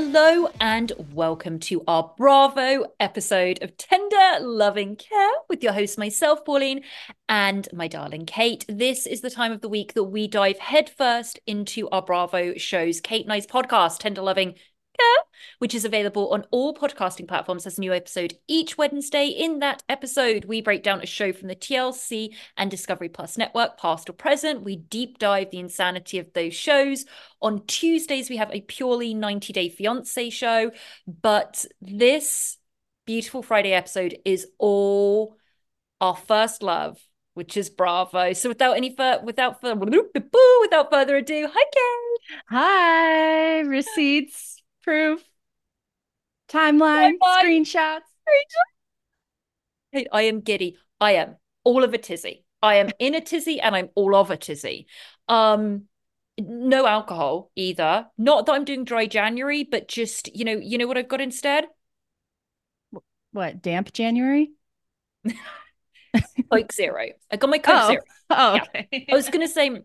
Hello and welcome to our Bravo episode of Tender Loving Care with your host, myself, Pauline, and my darling Kate. This is the time of the week that we dive headfirst into our Bravo show's Kate I's podcast, Tender Loving which is available on all podcasting platforms as a new episode each Wednesday. In that episode, we break down a show from the TLC and Discovery Plus network, past or present. We deep dive the insanity of those shows. On Tuesdays, we have a purely 90 Day Fiance show. But this beautiful Friday episode is all our first love which is Bravo. So without any fur- without further without further ado, hi Kate. Hi, receipts proof, timeline, Timeline. screenshots. Hey, I am giddy. I am all of a tizzy. I am in a tizzy and I'm all of a tizzy. Um, no alcohol either. Not that I'm doing dry January, but just you know, you know what I've got instead? What, damp January? Coke Zero. I got my Coke Oh, Zero. oh, Yeah. okay. I was gonna say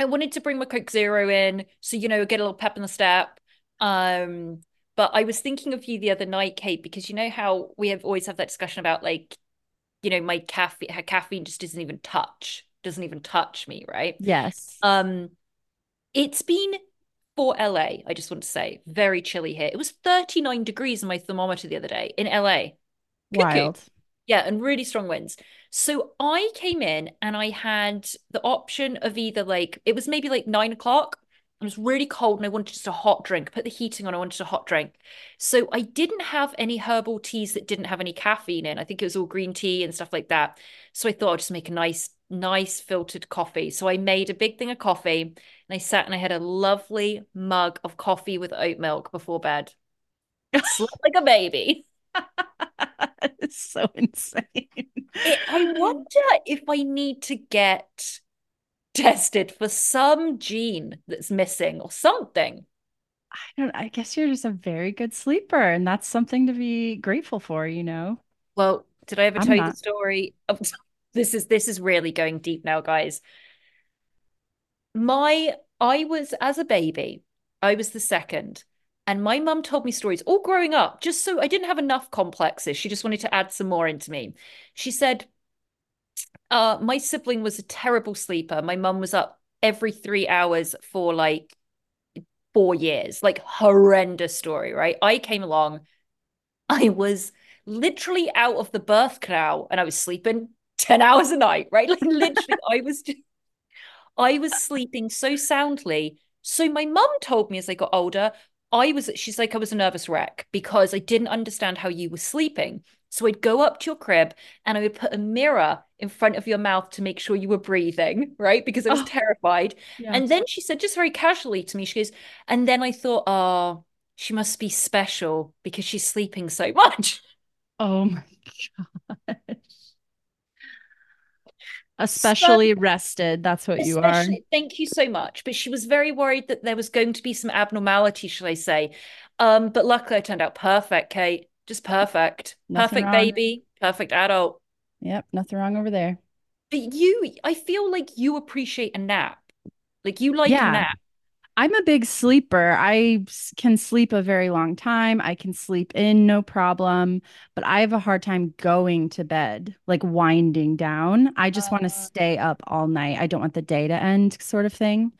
I wanted to bring my Coke Zero in, so you know, get a little pep in the step. Um, but I was thinking of you the other night, Kate, because you know how we have always have that discussion about like, you know, my caffeine, how caffeine just doesn't even touch, doesn't even touch me, right? yes. Um, it's been for LA, I just want to say, very chilly here. It was 39 degrees on my thermometer the other day in LA. Cuckoo. Wild. Yeah, and really strong winds. So I came in and I had the option of either like it was maybe like nine o'clock. It was really cold and I wanted just a hot drink. Put the heating on, I wanted a hot drink. So I didn't have any herbal teas that didn't have any caffeine in. I think it was all green tea and stuff like that. So I thought I'd just make a nice, nice filtered coffee. So I made a big thing of coffee and I sat and I had a lovely mug of coffee with oat milk before bed. Slept like a baby. it's so insane. It, I wonder if I need to get tested for some gene that's missing or something. I don't I guess you're just a very good sleeper, and that's something to be grateful for, you know? Well, did I ever I'm tell you the story? of- oh, this is this is really going deep now, guys. My I was as a baby, I was the second, and my mum told me stories all growing up, just so I didn't have enough complexes. She just wanted to add some more into me. She said, uh, my sibling was a terrible sleeper. My mum was up every three hours for like four years, like horrendous story, right? I came along, I was literally out of the birth canal and I was sleeping 10 hours a night, right? Like literally, I was just, I was sleeping so soundly. So my mum told me as I got older, I was, she's like, I was a nervous wreck because I didn't understand how you were sleeping. So I'd go up to your crib and I would put a mirror in front of your mouth to make sure you were breathing, right? Because I was Oh. terrified. Yeah. And then she said, just very casually to me, she goes, and then I thought, oh, she must be special because she's sleeping so much. Oh my gosh. Especially rested. That's what you are. Thank you so much. But she was very worried that there was going to be some abnormality, shall I say. Um, but luckily I turned out perfect, Kate. Just perfect. Nothing perfect wrong. baby, perfect adult. Yep, nothing wrong over there. But you, I feel like you appreciate a nap. Like you like Yeah. a nap. I'm a big sleeper. I can sleep a very long time. I can sleep in no problem, but I have a hard time going to bed, like winding down. I just want to Uh. stay up all night. I don't want the day to end, sort of thing.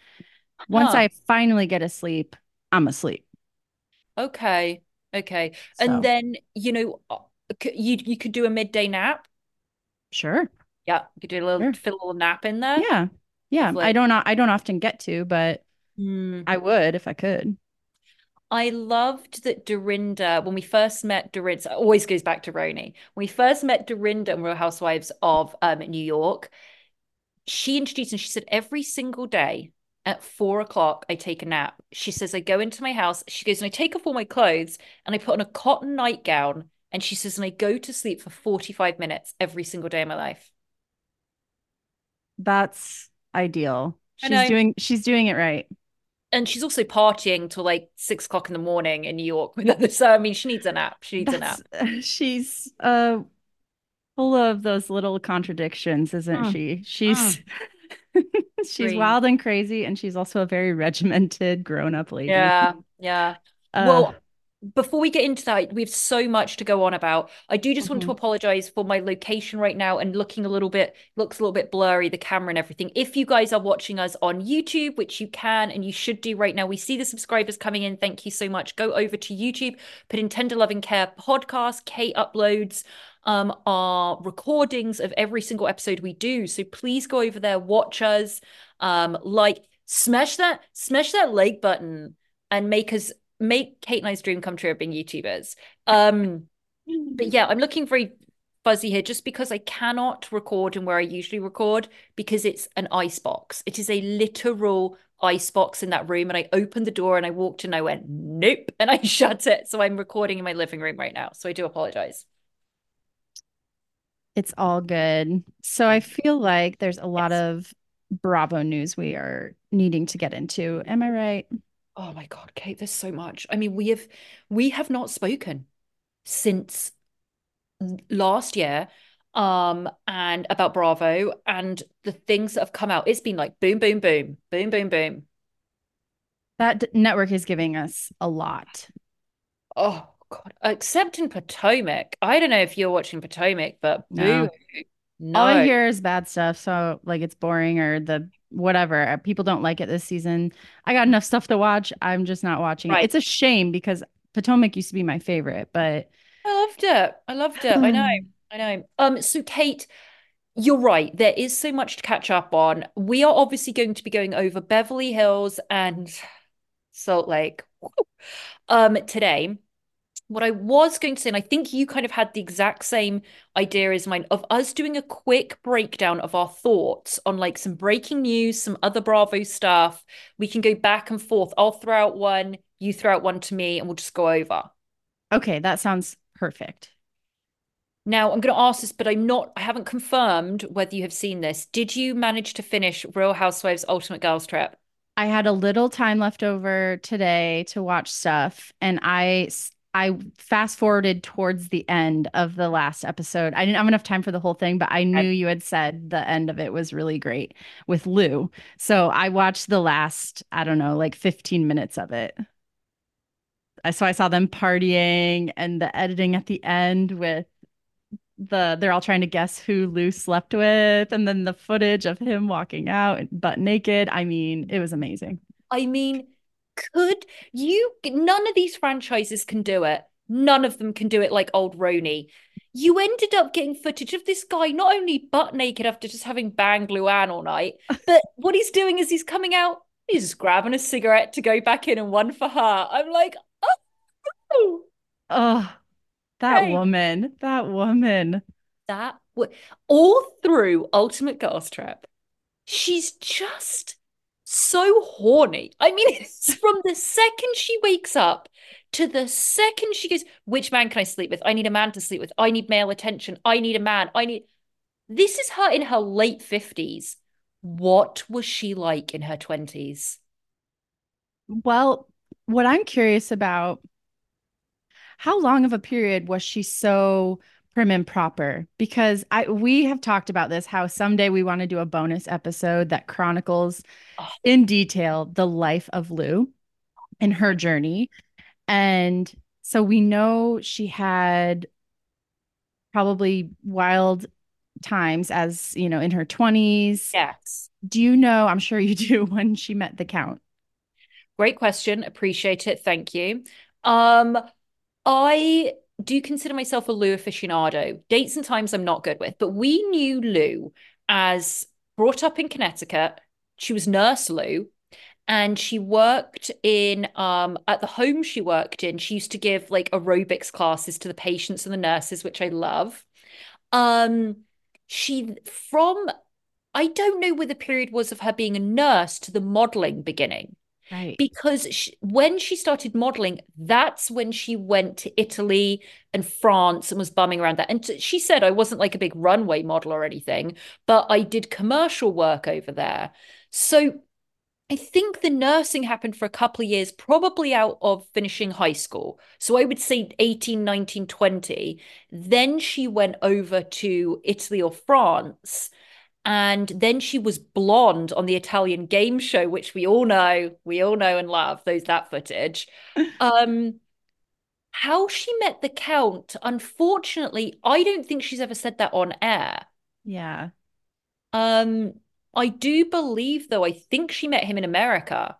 Once Huh. I finally get asleep, I'm asleep. Okay. Okay. So, And then, you know, uh, you you could do a midday nap. sure. Yeah, you could do a little Sure. fit a little nap in there. Yeah. Yeah. Lovely. I don't I don't often get to, but Hmm. I would if I could. I loved that Dorinda, when we first met Dorinda, always goes back to Roni. When we first met Dorinda in Real Housewives of um, New York, she introduced and she said, every single day at four o'clock, I take a nap. She says, I go into my house. She goes, and I take off all my clothes and I put on a cotton nightgown. And she says, and I go to sleep for 45 minutes every single day of my life. That's ideal. She's doing she's doing it right. And she's also partying till like six o'clock in the morning in New York with others. So, I mean, she needs a nap. She needs a nap. She's uh full of those little contradictions, isn't Mm. she? She's she's Green. wild and crazy, and she's also a very regimented grown-up lady. Yeah, yeah. Uh, Well, before we get into that, we have so much to go on about. I do just want to Mhm. apologize for my location right now and looking a little bit, looks a little bit blurry, the camera and everything. If you guys are watching us on YouTube, which you can and you should do right now, we see the subscribers coming in. Thank you so much. Go over to YouTube, put in Tender Loving Care podcast. Kate uploads um our recordings of every single episode we do. So please go over there, watch us, um, like, smash that, smash that like button and make us make Kate and I's dream come true of being YouTubers. Um, but yeah, I'm looking very fuzzy here just because I cannot record in where I usually record because it's an ice box. It is a literal ice box in that room. And I opened the door and I walked in and I went, nope. And I shut it. So I'm recording in my living room right now. So I do apologize. It's all good. So I feel like there's a lot of Bravo news we are needing to get into. Am I right? Oh my God, Kate, there's so much. I mean, we have we have not spoken since last year um and about Bravo and the things that have come out. It's been like boom, boom, boom, boom, boom, boom. That network is giving us a lot. Oh God, except in Potomac. I don't know if you're watching Potomac, but No. No. All I hear is bad stuff. So like it's boring or the whatever. People don't like it this season. I got enough stuff to watch. I'm just not watching it. It's a shame because Potomac used to be my favorite, but I loved it. I loved it. I know. I know. Um, so Kate, you're right. There is so much to catch up on. We are obviously going to be going over Beverly Hills and Salt Lake um today. What I was going to say, and I think you kind of had the exact same idea as mine, of us doing a quick breakdown of our thoughts on like some breaking news, some other Bravo stuff. We can go back and forth. I'll throw out one, you throw out one to me, and we'll just go over. okay, that sounds perfect. Now, I'm going to ask this, but I'm not, I haven't confirmed whether you have seen this. Did you manage to finish Real Housewives Ultimate Girls Trip? I had a little time left over today to watch stuff, and I I fast forwarded towards the end of the last episode. I didn't have enough time for the whole thing, but I knew you had said the end of it was really great with Lou. So I watched the last, I don't know, like 15 minutes of it. I so I saw them partying and the editing at the end with the they're all trying to guess who Lou slept with, and then the footage of him walking out butt naked. I mean, it was amazing. I mean, could you, none of these franchises can do it. None of them can do it like old Roni. You ended up getting footage of this guy not only butt naked after just having banged Luann all night, but what he's doing is he's coming out, he's just grabbing a cigarette to go back in and one for her. I'm like, oh, Oh, that Right. woman, that woman. that w- all through Ultimate Girls Trip, she's just so horny. I mean, it's from the second she wakes up to the second she goes, which man can I sleep with? I need a man to sleep with. I need male attention. I need a man. I need. This is her in her late 50s. What was she like in her 20s? Well, what I'm curious about, how long of a period was she so prim and proper? Because I we have talked about this, how someday we want to do a bonus episode that chronicles Oh. in detail the life of Lou and her journey. And so we know she had probably wild times as, you know, in her 20s. Yes. Do you know, I'm sure you do, when she met the count? Great question. Appreciate it. Thank you. Um, I do consider myself a Lou aficionado. Dates and times I'm not good with, but we knew Lou as brought up in Connecticut. She was Nurse Lou, and she worked in um at the home she worked in. She used to give like aerobics classes to the patients and the nurses, which I love. Um, she from I don't know where the period was of her being a nurse to the modeling beginning Right. because she, when she started modeling, that's when she went to Italy and France and was bumming around that. And she said I wasn't like a big runway model or anything, but I did commercial work over there. So I think the nursing happened for a couple of years, probably out of finishing high school. So I would say 18, 19, 20. Then she went over to Italy or France. And then she was blonde on the Italian game show, which we all know, we all know and love those that footage. Um, how she met the Count, unfortunately, I don't think she's ever said that on air. Yeah. Um, I do believe, though, I think she met him in America.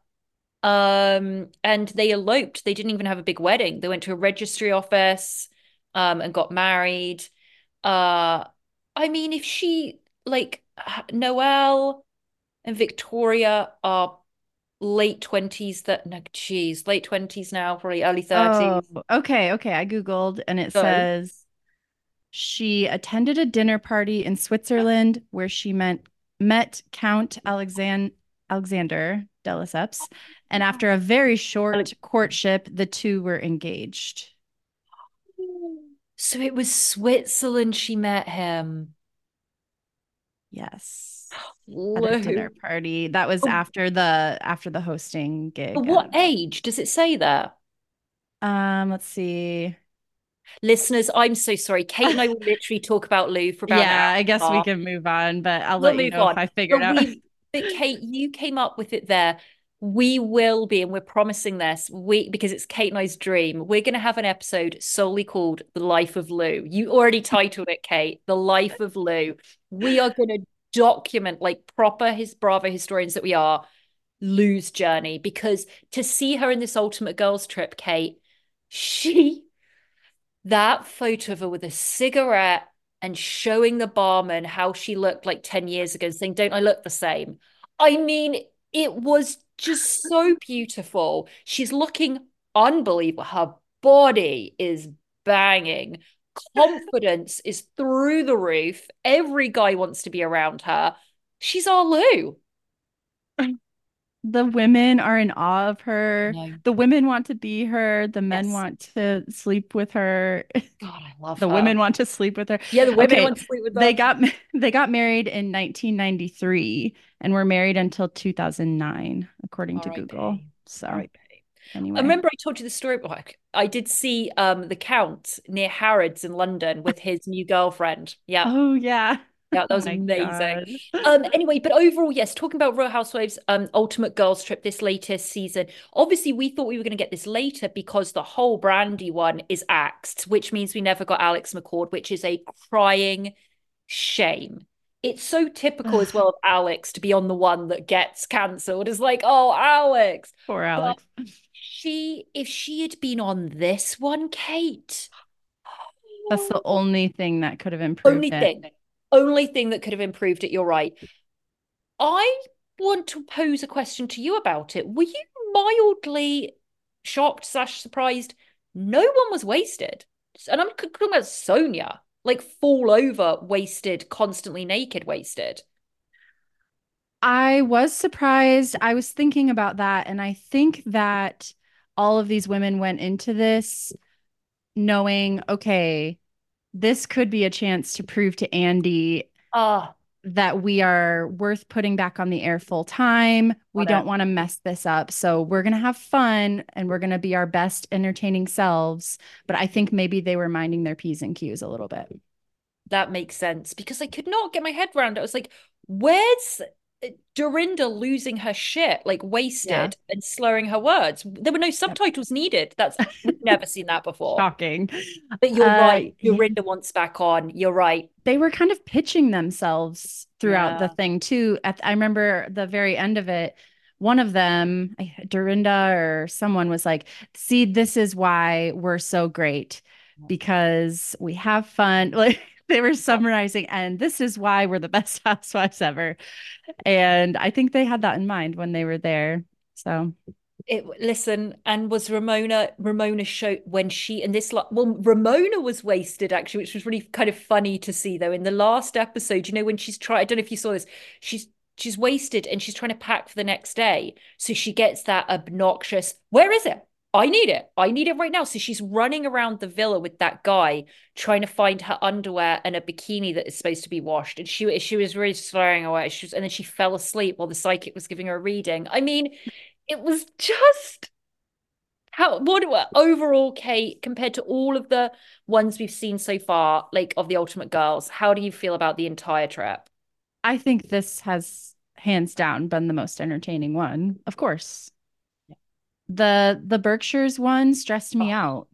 Um, and they eloped. They didn't even have a big wedding. They went to a registry office, um, and got married. Uh, I mean, if she like Noel and Victoria are late 20s that no geez, late 20s now, probably early 30s. Oh, okay, okay. I Googled and it says she attended a dinner party in Switzerland where she met met Count Alexan Alexander de Lesseps, and after a very short courtship, the two were engaged. So it was Switzerland she met him. Yes. At a dinner party. That was Oh. after the after the hosting gig. But what age does it say there? Um, let's see. Listeners, I'm so sorry. Kate and I will literally talk about Lou for about Yeah, I guess we can move on, but I'll We'll let you know on. if I figure it out. we, but Kate, you came up with it there. We will be, and we're promising this, we because it's Kate and I's dream. We're going to have an episode solely called "The Life of Lou." You already titled it, Kate. "The Life of Lou." We are going to document, like proper his Bravo historians that we are, Lou's journey because to see her in this Ultimate Girls Trip, Kate, she that photo of her with a cigarette and showing the barman how she looked like 10 years ago saying, Don't I look the same? I mean, it was just so beautiful. She's looking unbelievable. Her body is banging. Confidence is through the roof. Every guy wants to be around her. She's our Lou. The women are in awe of her. No. The women want to be her. The men Yes. want to sleep with her. God, I love The her. women want to sleep with her. Yeah, the women Okay, want to sleep with They got they got married in 1993 and were married until 2009, according to. Google. So anyway, I remember I told you the story. Like, I did see um the Count near Harrods in London with his new girlfriend. Yeah, Oh yeah, yeah, that Oh was my amazing. Um, anyway, but overall, yes, talking about Real Housewives, um, Ultimate Girls Trip this latest season. Obviously, we thought we were going to get this later because the whole Brandi one is axed, which means we never got Alex McCord, which is a crying shame. It's so typical as well of Alex to be on the one that gets cancelled. It's like, oh, Alex. Poor Alex. She, if she had been on this one, Kate, That's the only thing that could have improved only it. thing, only thing that could have improved it. You're right. I want to pose a question to you about it. Were you mildly shocked slash surprised? No one was wasted. and I'm talking about Sonja, like fall over, wasted, constantly naked, wasted. I was surprised. I was thinking about that. And I think that all of these women went into this knowing, okay, this could be a chance to prove to Andy Ah, that we are worth putting back on the air full time. We don't want to mess this up. So we're going to have fun and we're going to be our best entertaining selves. But I think maybe they were minding their P's and Q's a little bit. that makes sense because I could not get my head around it. I was like, where's Dorinda losing her shit, like wasted Yeah. and slurring her words? There were no subtitles needed. That's we've never seen that before. Shocking. But you're Uh, right. yeah. Dorinda wants back on. You're right. They were kind of pitching themselves throughout the thing too. At, I remember the very end of it. One of them, Dorinda or someone was like, see, this is why we're so great because we have fun. Like they were summarizing, and this is why we're the best housewives ever. And I think they had that in mind when they were there. So It listen, and was Ramona Ramona show when she and this well Ramona was wasted actually, which was really kind of funny to see though. In the last episode, you know, when she's trying, I don't know if you saw this, she's she's wasted and she's trying to pack for the next day. So she gets that obnoxious, where is it? I need it. I need it right now. So she's running around the villa with that guy trying to find her underwear and a bikini that is supposed to be washed. And she she was really slurring away. She was, and then she fell asleep while the psychic was giving her a reading. I mean, it was just how what- overall, Kate, compared to all of the ones we've seen so far, like of the Ultimate Girls, how do you feel about the entire trip? I think this has hands down been the most entertaining one. Of course. The the Berkshires one stressed me Oh. out.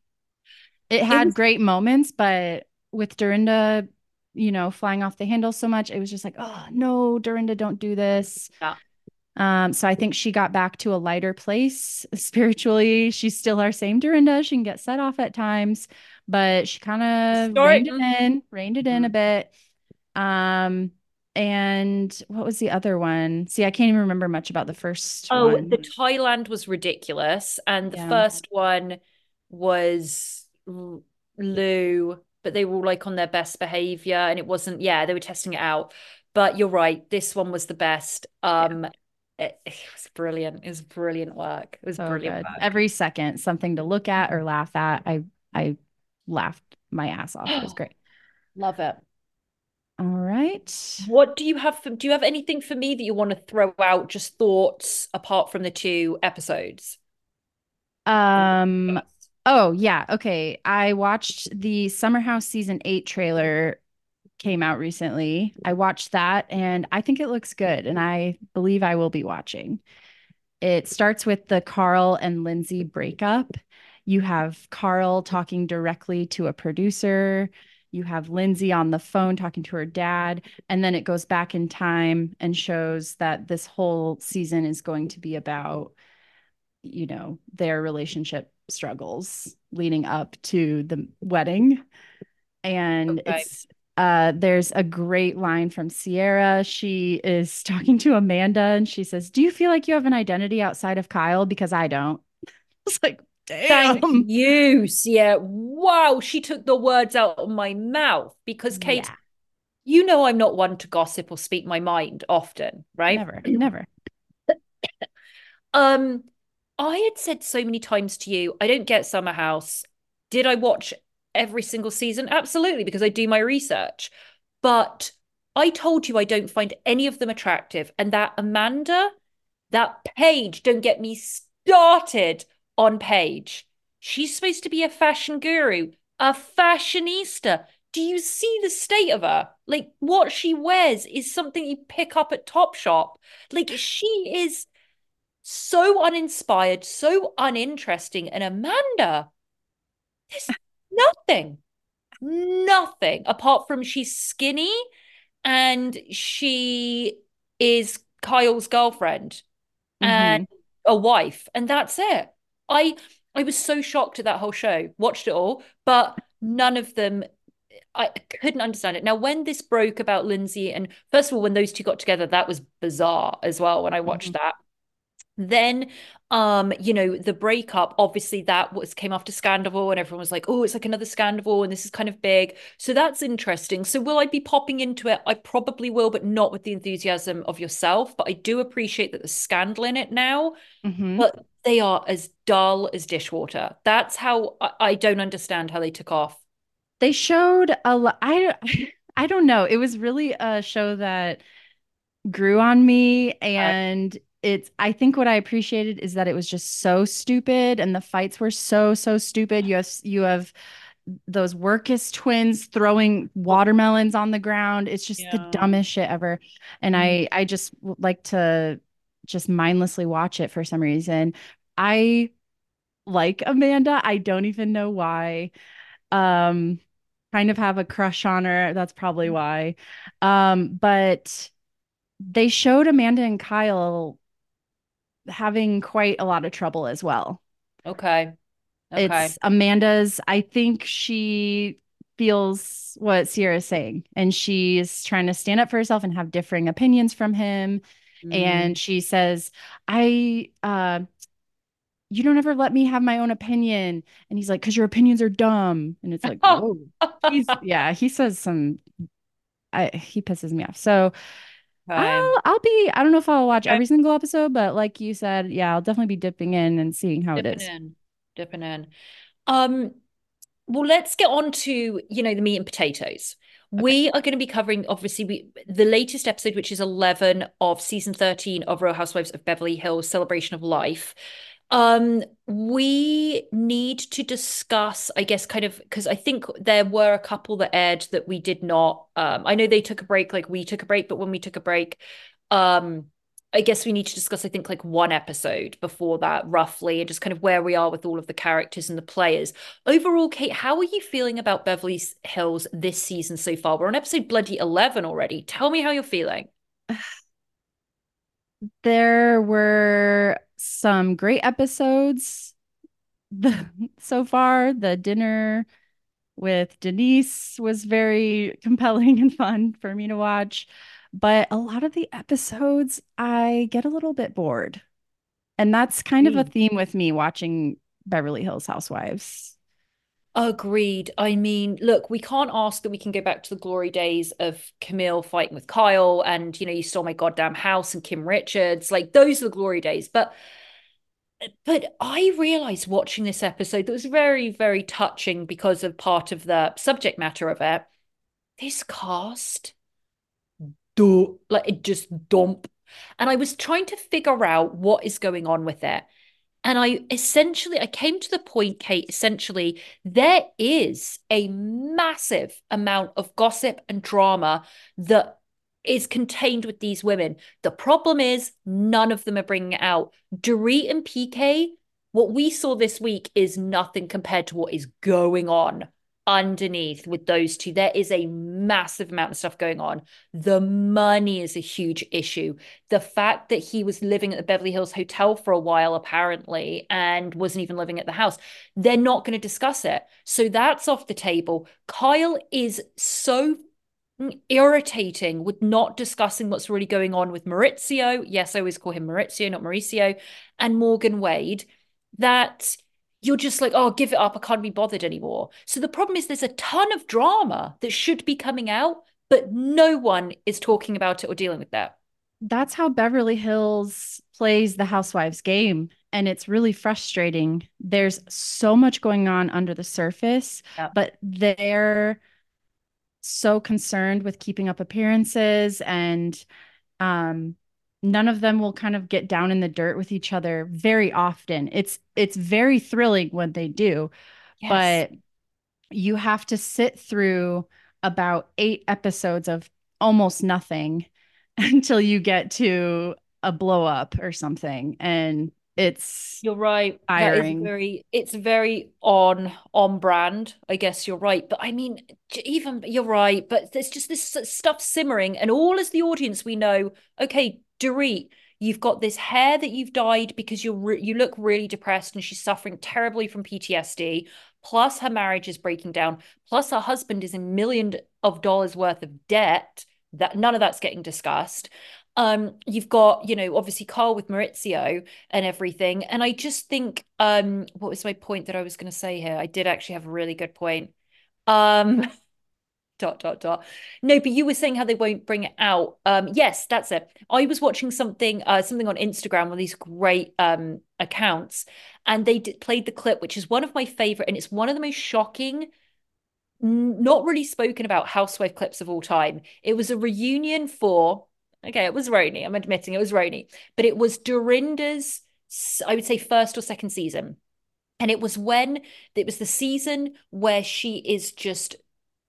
It had was- great moments, but with Dorinda, you know, flying off the handle so much, it was just like, oh no, Dorinda, don't do this. Yeah. Um, so I think she got back to a lighter place spiritually. She's still our same Dorinda. She can get set off at times, but she kind of reined it in, reined it in a Mhm. bit. Um, and what was the other one? See, I can't even remember much about the first Oh, one. the Thailand was ridiculous, and the Yeah. first one was Lou, but they were all like on their best behavior, and it wasn't. Yeah, they were testing it out. But you're right, this one was the best. Um, it, it was brilliant. It was brilliant work. It was So brilliant. Every second, something to look at or laugh at. I I laughed my ass off. It was great. Love it. All right. What do you have for, do you have anything for me that you want to throw out, just thoughts apart from the two episodes? Um, oh yeah, okay. I watched the Summer House season eight trailer came out recently. I watched that and I think it looks good, and I believe I will be watching. It starts with the Carl and Lindsay breakup. You have Carl talking directly to a producer. You have Lindsay on the phone talking to her dad. And then it goes back in time and shows that this whole season is going to be about, you know, their relationship struggles leading up to the wedding. And Okay. it's uh, there's a great line from Ciara. She is talking to Amanda and she says, Do you feel like you have an identity outside of Kyle? Because I don't. It's like, Thank you, Ciara. Wow, she took the words out of my mouth because Kate, Yeah, you know I'm not one to gossip or speak my mind often, right? never, never. Um, I had said so many times to you, I don't get Summer House. Did I watch every single season? Absolutely, because I do my research. But I told you I don't find any of them attractive. And that Amanda, that Paige, don't get me started on Paige. She's supposed to be a fashion guru, a fashionista. Do you see the state of her? Like what she wears is something you pick up at Topshop. Like she is so uninspired, so uninteresting. And Amanda, there's nothing, nothing apart from she's skinny and she is Kyle's girlfriend mm-hmm. and a wife, and that's it. I I was so shocked at that whole show, watched it all, but none of them I couldn't understand it. Now, when this broke about Lindsay, and first of all, when those two got together, that was bizarre as well when I watched that. Then, um, you know, the breakup, obviously that was came after Scandoval, and everyone was like, oh, it's like another Scandoval, and this is kind of big. So that's interesting. So will I be popping into it? I probably will, but not with the enthusiasm of yourself. But I do appreciate that there's scandal in it now. Mhm. But they are as dull as dishwater. That's how I, I don't understand how they took off. They showed a lot. I I don't know. It was really a show that grew on me and it's I think what I appreciated is that it was just so stupid and the fights were so so stupid. You have you have those Wirkus twins throwing watermelons on the ground. It's just the dumbest shit ever. And I mm-hmm. I just like to just mindlessly watch it for some reason. I like Amanda. I don't even know why. Um kind of have a crush on her. That's probably why. Um but they showed Amanda and Kyle having quite a lot of trouble as well. Okay. Okay. It's Amanda's, I think she feels what Ciara's saying, and she's trying to stand up for herself and have differing opinions from him. Mm. And she says, I, uh, you don't ever let me have my own opinion. And he's like, because your opinions are dumb. And it's like, oh, He's, yeah, he says some, I, he pisses me off. So. I'll, I'll be, I don't know if I'll watch Okay. every single episode, but like you said, yeah, I'll definitely be dipping in and seeing how it dipping is. in, dipping in. Um, well, let's get on to, you know, the meat and potatoes. We are going to be covering, obviously, we the latest episode, which is 11 of season 13 of Real Housewives of Beverly Hills Celebration of Life. Um, we need to discuss, I guess, kind of because I think there were a couple that aired that we did not. Um, I know they took a break, like we took a break, but when we took a break, um, I guess we need to discuss, I think, like one episode before that, roughly, and just kind of where we are with all of the characters and the players. Overall, Kate, how are you feeling about Beverly Hills this season so far? We're on episode bloody 11 already. Tell me how you're feeling. There were some great episodes the, so far. The dinner with Denise was very compelling and fun for me to watch. But a lot of the episodes, I get a little bit bored. And that's kind of a Mm. theme with me watching Beverly Hills Housewives. Agreed. I mean, look, we can't ask that we can go back to the glory days of Camille fighting with Kyle and, you know, you stole my goddamn house and Kim Richards. Like, those are the glory days. But but I realized watching this episode that was very, very touching because of part of the subject matter of it. This cast, do like it just dump. And I was trying to figure out what is going on with it. And I essentially I came to the point, Kate, essentially, there is a massive amount of gossip and drama that is contained with these women. The problem is none of them are bringing it out. Dorit and PK, what we saw this week is nothing compared to what is going on underneath with those two. There is a massive amount of stuff going on. The money is a huge issue. The fact that he was living at the Beverly Hills Hotel for a while, apparently, and wasn't even living at the house, they're not going to discuss it. So that's off the table. Kyle is so irritating with not discussing what's really going on with Maurizio. Yes, I always call him Maurizio, not Mauricio, and Morgan Wade. That you're just like, oh, give it up. I can't be bothered anymore. So the problem is there's a ton of drama that should be coming out, but no one is talking about it or dealing with that. That's how Beverly Hills plays the housewives game. And it's really frustrating. There's so much going on under the surface, Yep. but they're so concerned with keeping up appearances and um none of them will kind of get down in the dirt with each other very often. It's it's very thrilling when they do, Yes. but you have to sit through about 8 episodes of almost nothing until you get to a blow up or something and it's You're right. Tiring. very, it's very on on brand. I guess you're right. But I mean, even you're right. But there's just this stuff simmering, and all as the audience, we know. Okay, Dorit, you've got this hair that you've dyed because you're re you look really depressed, and she's suffering terribly from PTSD. Plus, her marriage is breaking down. Plus, her husband is in million of dollars worth of debt. That none of that's getting discussed. Um, you've got, you know, obviously Carl with Maurizio and everything. And I just think, um, what was my point that I was going to say here? I did actually have a really good point. Um, dot dot dot. No but you were saying how they won't bring it out. Um yes that's it. I was watching something uh something on instagram with these great um accounts and they did, played the clip which is one of my favorite and it's one of the most shocking not really spoken about housewife clips of all time. It was a reunion for okay it was roni i'm admitting it was roni but it was dorinda's i would say first or second season. And it was when it was the season where she is just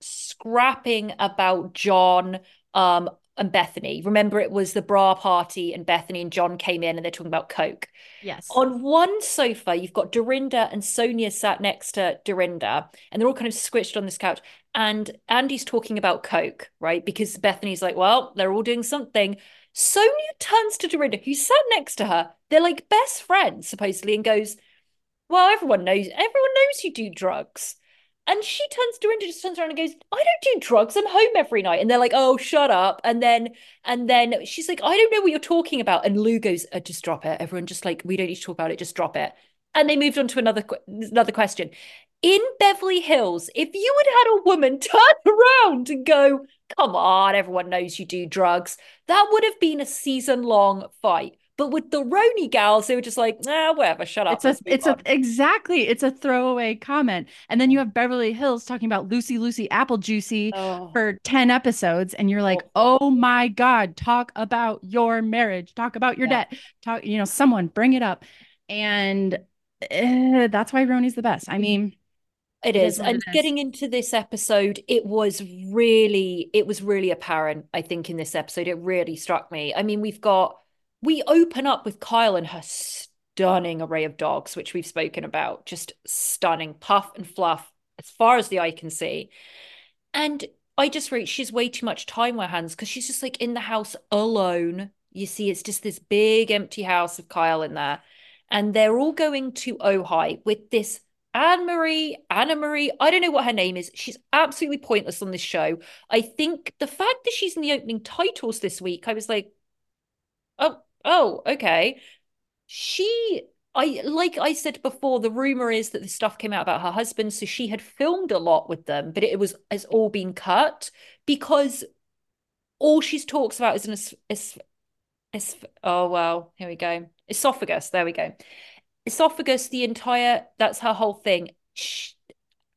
scrapping about John um, and Bethany. Remember, it was the bra party, and Bethany and John came in and they're talking about Coke. Yes. On one sofa, you've got Dorinda and Sonja sat next to Dorinda, and they're all kind of squished on this couch. And Andy's talking about Coke, right? Because Bethany's like, well, they're all doing something. Sonja turns to Dorinda, who sat next to her. They're like best friends, supposedly, and goes, Well, everyone knows, everyone knows you do drugs. And she turns to Dorinda just turns around and goes, I don't do drugs. I'm home every night. And they're like, oh, shut up. And then and then she's like, I don't know what you're talking about. And Lou goes, uh, just drop it. Everyone just like, we don't need to talk about it. Just drop it. And they moved on to another another question. In Beverly Hills, if you had had a woman turn around and go, come on, everyone knows you do drugs, that would have been a season long fight. But with the Roni gals, they were just like, ah, whatever, shut up. It's a, it's on. a, exactly, it's a throwaway comment. And then you have Beverly Hills talking about Lucy, Lucy, Apple Juicy oh. for 10 episodes. And you're like, oh. oh my God, talk about your marriage, talk about your yeah. debt, talk, you know, someone bring it up. And uh, that's why Roni's the best. I mean, it is. And getting into this episode, it was really, it was really apparent, I think, in this episode. It really struck me. I mean, we've got we open up with Kyle and her stunning array of dogs, which we've spoken about, just stunning, puff and fluff as far as the eye can see. And I just wrote, she's way too much time on her hands because she's just like in the house alone. You see, it's just this big empty house of Kyle in there. And they're all going to Ojai with this Anne Marie, Anna Marie, I don't know what her name is. She's absolutely pointless on this show. I think the fact that she's in the opening titles this week, I was like, oh, oh, okay. She, I like I said before, the rumor is that the stuff came out about her husband, so she had filmed a lot with them, but it was has all been cut because all she talks about is an is, is, is oh well, here we go, esophagus. There we go, esophagus. The entire that's her whole thing.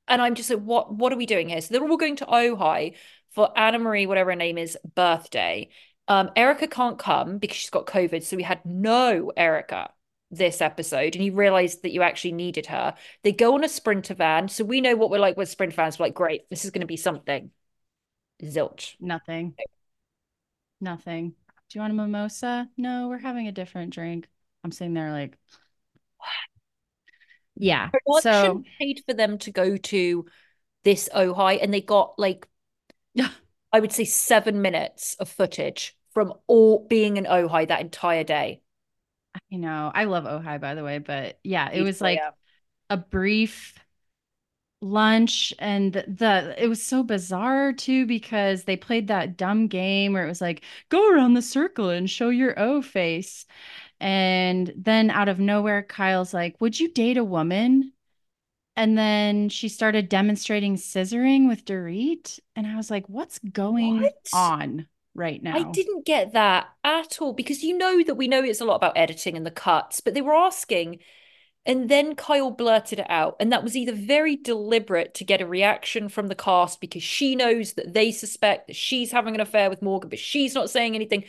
and I'm just like, what what are we doing here? So they're all going to Ojai for Anna Marie, whatever her name is, birthday. Um, Erika can't come because she's got COVID. So we had no Erika this episode, and you realized that you actually needed her. They go on a sprinter van. So we know what we're like with sprint vans. We're like, great, this is going to be something. Zilch. Nothing. Nothing. Do you want a mimosa? No, we're having a different drink. I'm sitting there like, yeah. So paid for them to go to this Ojai, and they got like I would say seven minutes of footage from all being in Ojai that entire day. You know, I love Ojai by the way, but yeah, it was like a brief lunch and the it was so bizarre too because they played that dumb game where it was like go around the circle and show your O face. And then out of nowhere Kyle's like, "Would you date a woman?" And then she started demonstrating scissoring with Dorit. And I was like, what's going what? on right now? I didn't get that at all because you know that we know it's a lot about editing and the cuts, but they were asking. And then Kyle blurted it out. And that was either very deliberate to get a reaction from the cast because she knows that they suspect that she's having an affair with Morgan, but she's not saying anything.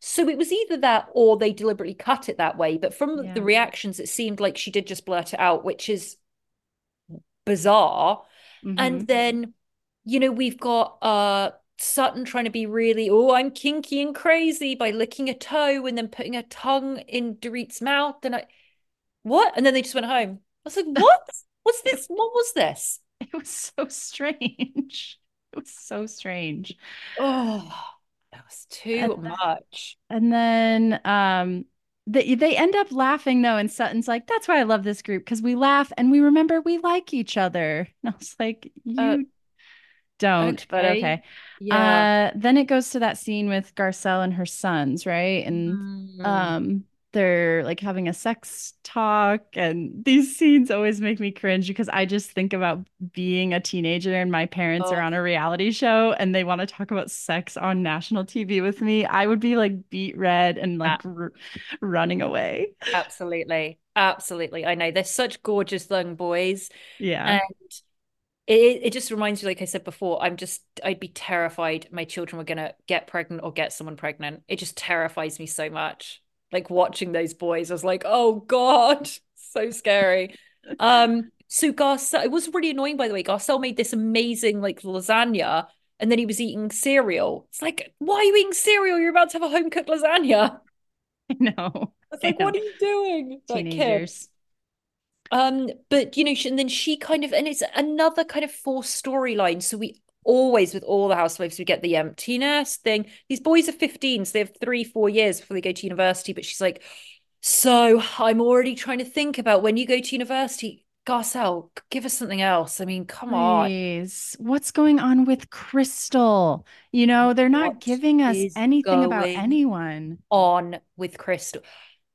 So it was either that or they deliberately cut it that way. But from yeah. the reactions, it seemed like she did just blurt it out, which is bizarre. Mm-hmm. And then, you know, we've got uh Sutton trying to be really, oh, I'm kinky and crazy by licking a toe and then putting a tongue in Dorit's mouth. And I, what? And then they just went home. I was like, what? What's this? What was this? It was so strange. It was so strange. Oh, that was too and much. and then um they, they end up laughing though and sutton's like that's why i love this group because we laugh and we remember we like each other and i was like you uh, don't, but okay. Yeah. Uh, then it goes to that scene with Garcelle and her sons, right? And Mm. um, they're like having a sex talk, and these scenes always make me cringe because I just think about being a teenager and my parents are Oh. on a reality show and they want to talk about sex on national TV with me. I would be like beat red and uh like r- running away. Absolutely. Absolutely. I know they're such gorgeous young boys. Yeah. And it, it just reminds me, like I said before, I'm just, I'd be terrified my children were going to get pregnant or get someone pregnant. It just terrifies me so much. Like watching those boys, I was like, oh God, so scary. Um, so Garcelle, it was really annoying, by the way. Garcelle made this amazing like lasagna and then he was eating cereal. It's like, why are you eating cereal? You're about to have a home cooked lasagna. I know. It's like, what are you doing? Like. Teenagers. Um, but you know, she, and then she kind of, and it's another kind of forced storyline. So we always, with all the housewives, we get the empty nest thing. These boys are 15, so they have three, four years before they go to university. But she's like, so I'm already trying to think about when you go to university. Garcelle, give us something else. I mean, come on. What's going on with Crystal? You know, they're not What giving us anything about anyone. on with Crystal.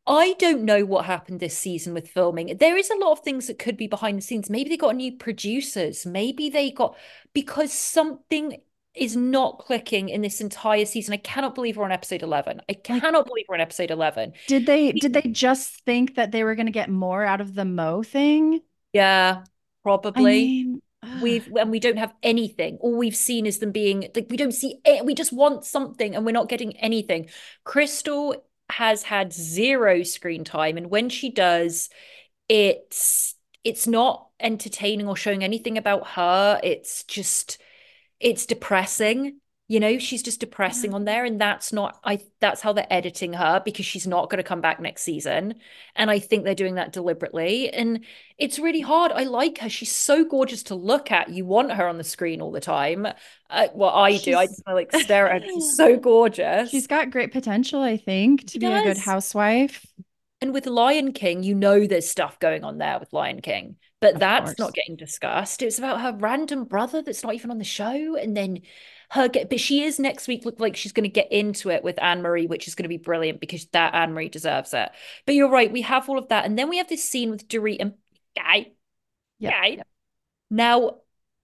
I don't know what happened this season with filming. There is a lot of things that could be behind the scenes. Maybe they got new producers. Maybe they got because something is not clicking in this entire season. I cannot believe we're on episode 11. I cannot believe we're on episode 11. Did they did they just think that they were going to get more out of the Mo thing? Yeah, I probably. mean. We've and we don't have anything. All we've seen is them being like we don't see it. We just want something and we're not getting anything. Crystal has had zero screen time, and when she does, it's it's not entertaining or showing anything about her. It's just it's depressing. You know, she's just depressing on there, and that's not I that's how they're editing her because she's not going to come back next season. And I think they're doing that deliberately. And it's really hard. I like her. She's so gorgeous to look at. You want her on the screen all the time. Uh, well, I do. I just like stare at her. She's so gorgeous. she's got great potential, I think, to She be a good housewife. And with Lion King, you know there's stuff going on there with Lion King, but Of that's course. not getting discussed. It's about her random brother that's not even on the show, and then her get. But she is next week. Look like she's going to get into it with Anne Marie, which is going to be brilliant because that Anne Marie deserves it. But you're right, we have all of that, and then we have this scene with Dorit and Guy. Yep, Guy. Now,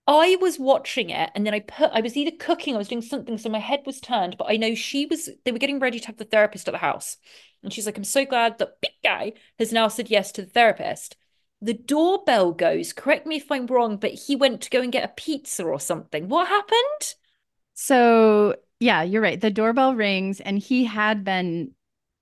I was watching it, and then I put. I was either cooking, I was doing something, so my head was turned. But I know she was. They were getting ready to have the therapist at the house. And she's like, I'm so glad that big guy has now said yes to the therapist. The doorbell goes, correct me if I'm wrong, but he went to go and get a pizza or something. What happened? So, yeah, you're right. The doorbell rings and he had been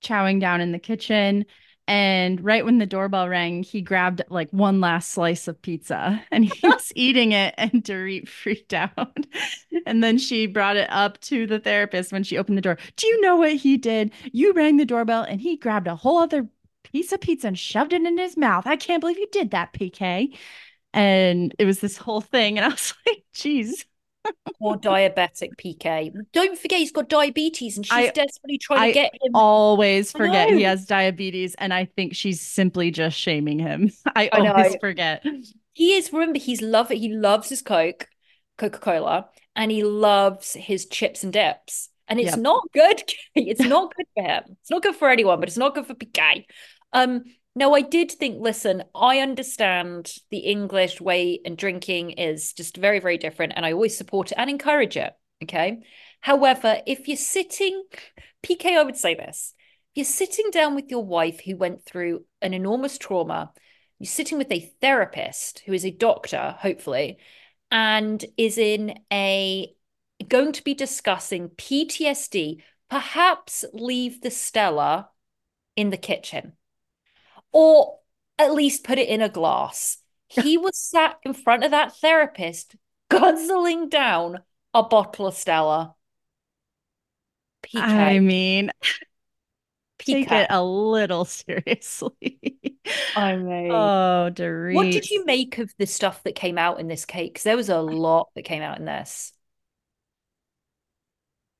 chowing down in the kitchen. And right when the doorbell rang, he grabbed like one last slice of pizza and he was eating it. And Dorit freaked out. And then she brought it up to the therapist when she opened the door. Do you know what he did? You rang the doorbell and he grabbed a whole other piece of pizza and shoved it in his mouth. I can't believe you did that, PK. And it was this whole thing. And I was like, geez. Or diabetic PK. Don't forget he's got diabetes and she's I- desperately trying I to get him. always forget he has diabetes, and I think she's simply just shaming him. I I always know. forget. He is, remember, he's love. He loves his Coke, Coca-Cola, and he loves his chips and dips. And it's Yep. not good. It's not good for him. It's not good for anyone, but it's not good for PK. Um, now I did think, listen, I understand the English way and drinking is just very, very different, and I always support it and encourage it. Okay. However, if you're sitting, PK, I would say this. You're sitting down with your wife who went through an enormous trauma, you're sitting with a therapist who is a doctor, hopefully, and is in a going to be discussing PTSD, perhaps leave the Stella in the kitchen or at least put it in a glass. He was sat in front of that therapist, guzzling down a bottle of Stella. PK. I mean, take it a little seriously. I mean, Oh, what did you make of the stuff that came out in this cake? Because there was a lot that came out in this.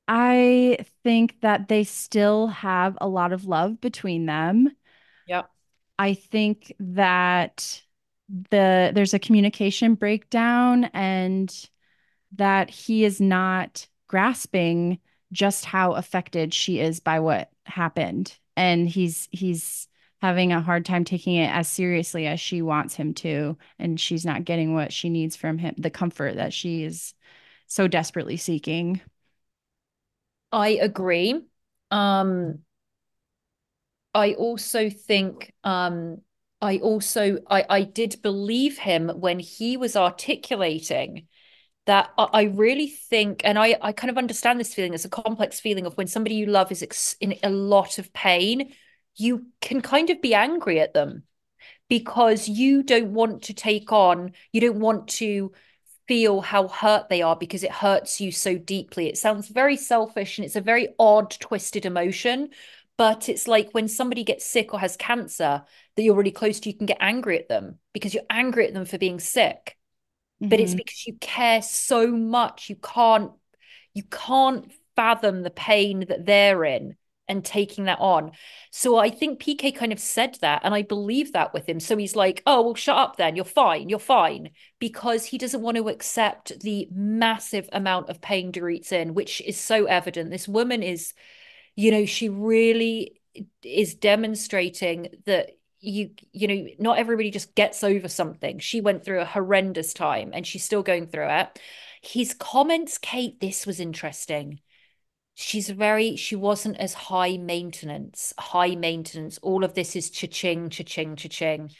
I think that they still have a lot of love between them. Yep. I think that the there's a communication breakdown and that he is not grasping just how affected she is by what happened. And he's he's having a hard time taking it as seriously as she wants him to. And she's not getting what she needs from him the comfort that she is so desperately seeking. I agree. Um i also think um i also i i did believe him when he was articulating that I really think, and I, I kind of understand this feeling. It's a complex feeling of when somebody you love is ex- in a lot of pain, you can kind of be angry at them because you don't want to take on, you don't want to feel how hurt they are because it hurts you so deeply. It sounds very selfish and it's a very odd, twisted emotion. But it's like when somebody gets sick or has cancer that you're really close to, you can get angry at them because you're angry at them for being sick mm-hmm. but it's mm-hmm. because you care so much you can't you can't fathom the pain that they're in and taking that on. So I think PK kind of said that, and I believe that with him. So he's like, oh, well, shut up then. You're fine. You're fine. Because he doesn't want to accept the massive amount of pain Dorit's in, which is so evident. This woman is, you know, she really is demonstrating that you you know not everybody just gets over something. She went through a horrendous time and she's still going through it. His comments kate this was interesting. She's very she wasn't as high maintenance high maintenance. All of this is cha-ching cha-ching cha-ching.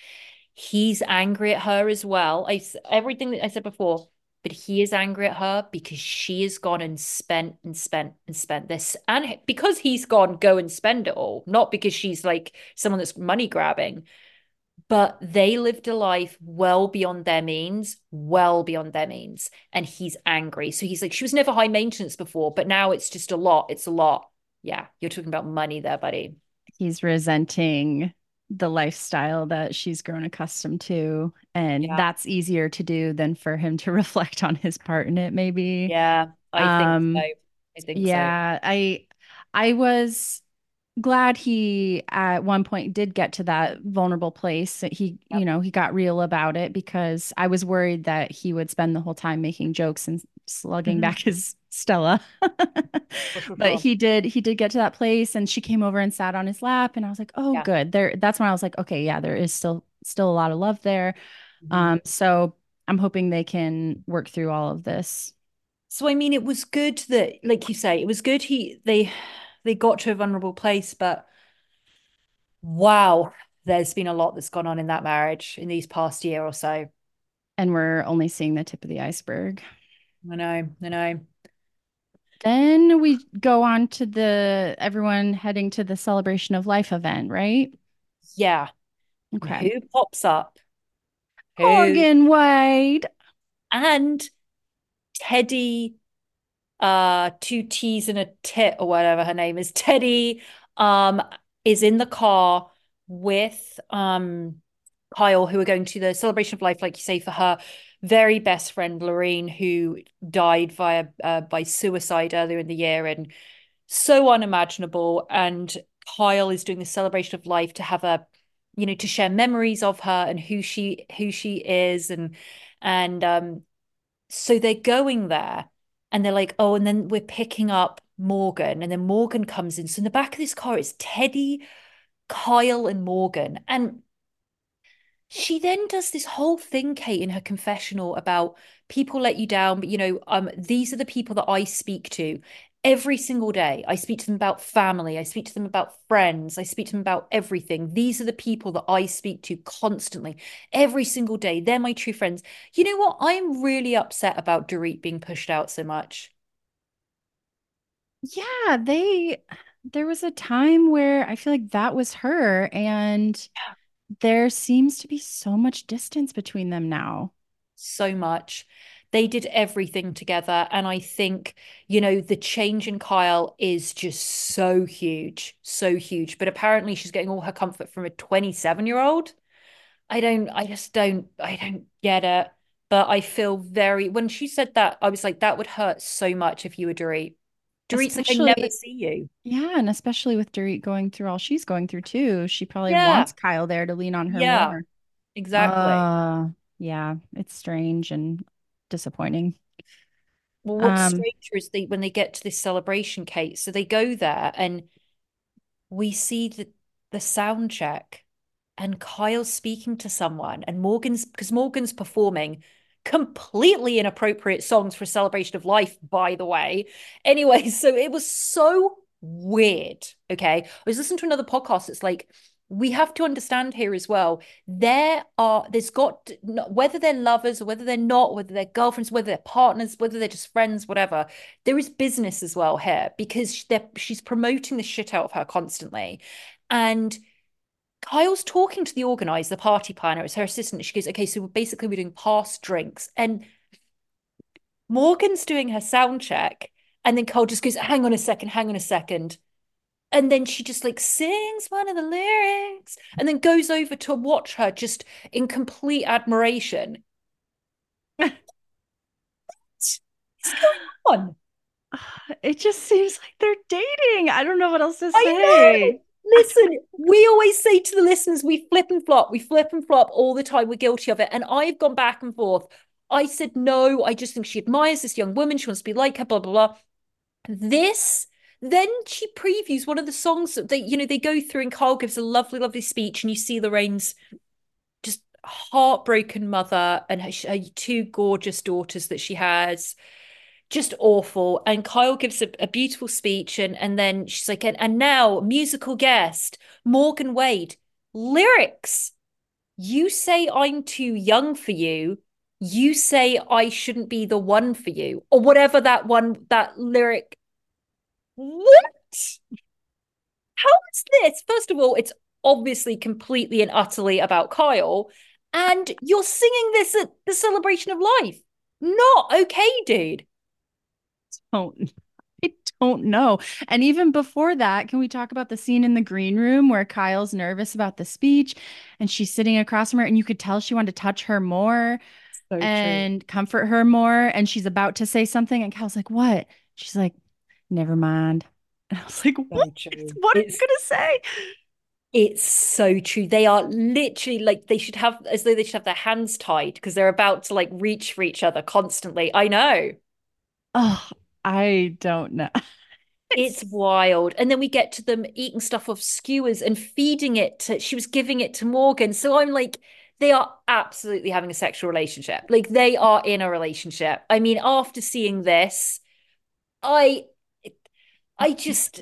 He's angry at her as well. I everything that i said before but he is angry at her because she has gone and spent and spent and spent this. And because he's gone go and spend it all not because she's like someone that's money grabbing but they lived a life well beyond their means well beyond their means. And he's angry. So he's like she was never high maintenance before but now it's just a lot it's a lot. Yeah you're talking about money there buddy. He's resenting the lifestyle that she's grown accustomed to and yeah. that's easier to do than for him to reflect on his part in it maybe yeah i um, think so i think yeah so. i i was glad he at one point did get to that vulnerable place he yep. you know he got real about it because i was worried that he would spend the whole time making jokes and slugging mm-hmm. back his Stella. but he did he did get to that place and she came over and sat on his lap and I was like, "Oh, yeah. good." There that's when I was like, "Okay, yeah, there is still still a lot of love there." Mm-hmm. Um so I'm hoping they can work through all of this. So I mean, it was good that like you say, it was good he they they got to a vulnerable place, but wow, there's been a lot that's gone on in that marriage in these past year or so. And we're only seeing the tip of the iceberg. I know, I know. Then we go on to the everyone heading to the celebration of life event, right? Yeah. Okay. Who pops up? Who? Morgan Wade. And Teddi uh, two T's and a tit or whatever her name is. Teddi um is in the car with um Kyle, who are going to the celebration of life, like you say, for her very best friend Lorene, who died via uh, by suicide earlier in the year, and so unimaginable. And Kyle is doing the celebration of life to have a, you know, to share memories of her and who she who she is, and and um, so they're going there, and they're like, oh, and then we're picking up Morgan, and then Morgan comes in. So in the back of this car, it's Teddi, Kyle, and Morgan, and she then does this whole thing kate in her confessional about people let you down but you know um these are the people that i speak to every single day. I speak to them about family. I speak to them about friends. I speak to them about everything. These are the people that i speak to constantly every single day. They're my true friends. You know what? I'm really upset about dorit being pushed out so much. Yeah they there was a time where i feel like that was her and yeah there seems to be so much distance between them now. So much. They did everything together. And I think, you know, the change in Kyle is just so huge, so huge. But apparently she's getting all her comfort from a 27 year old. I don't, I just don't, I don't get it. But I feel very, when she said that, I was like, that would hurt so much if you were Dorit. Dorit's like, I never see you. Yeah, and especially with Dorit going through all she's going through too. She probably yeah. wants Kyle there to lean on her yeah, more. Exactly. Uh, yeah, it's strange and disappointing. Well, what's Um, stranger is they when they get to this celebration, Kate. So they go there and we see the the sound check and Kyle's speaking to someone and Morgan's because Morgan's performing completely inappropriate songs for a celebration of life, by the way. Anyway, so it was so weird. Okay. I was listening to another podcast. It's like we have to understand here as well. There are, there's got, whether they're lovers or whether they're not, whether they're girlfriends, whether they're partners, whether they're just friends, whatever, there is business as well here because she's promoting the shit out of her constantly. And Kyle's talking to the organizer, the party planner, it's her assistant. She goes, okay, so basically we're doing past drinks. And Morgan's doing her sound check. And then Kyle just goes, hang on a second, hang on a second. And then she just like sings one of the lyrics and then goes over to watch her just in complete admiration. What's going on? It just seems like they're dating. I don't know what else to say. Listen, we always say to the listeners, we flip and flop, we flip and flop all the time. We're guilty of it. And I've gone back and forth. I said, no, I just think she admires this young woman. She wants to be like her, blah, blah, blah. This, then she previews one of the songs that they, you know, they go through and Carl gives a lovely, lovely speech. And you see Lorraine's just heartbroken mother and her, her two gorgeous daughters that she has just awful. And Kyle gives a, a, beautiful speech, and and then she's like, and, and now musical guest Morgan Wade lyrics. You say I'm too young for you. You say I shouldn't be the one for you, or whatever that one that lyric. What? How is this? First of all, it's obviously completely and utterly about Kyle, and you're singing this at the celebration of life. Not okay, dude don't I don't know. And even before that, can we talk about the scene in the green room where Kyle's nervous about the speech and she's sitting across from her and you could tell she wanted to touch her more so and true. comfort her more and she's about to say something and Kyle's like, "What?" She's like, "Never mind." And I was like, so "What? What are you going to say?" It's so true. They are literally like they should have as though they should have their hands tied because they're about to like reach for each other constantly. I know. Oh, I don't know. it's wild. And then we get to them eating stuff off skewers and feeding it to, she was giving it to Morgan. So I'm like, they are absolutely having a sexual relationship. Like they are in a relationship. I mean, after seeing this, I I just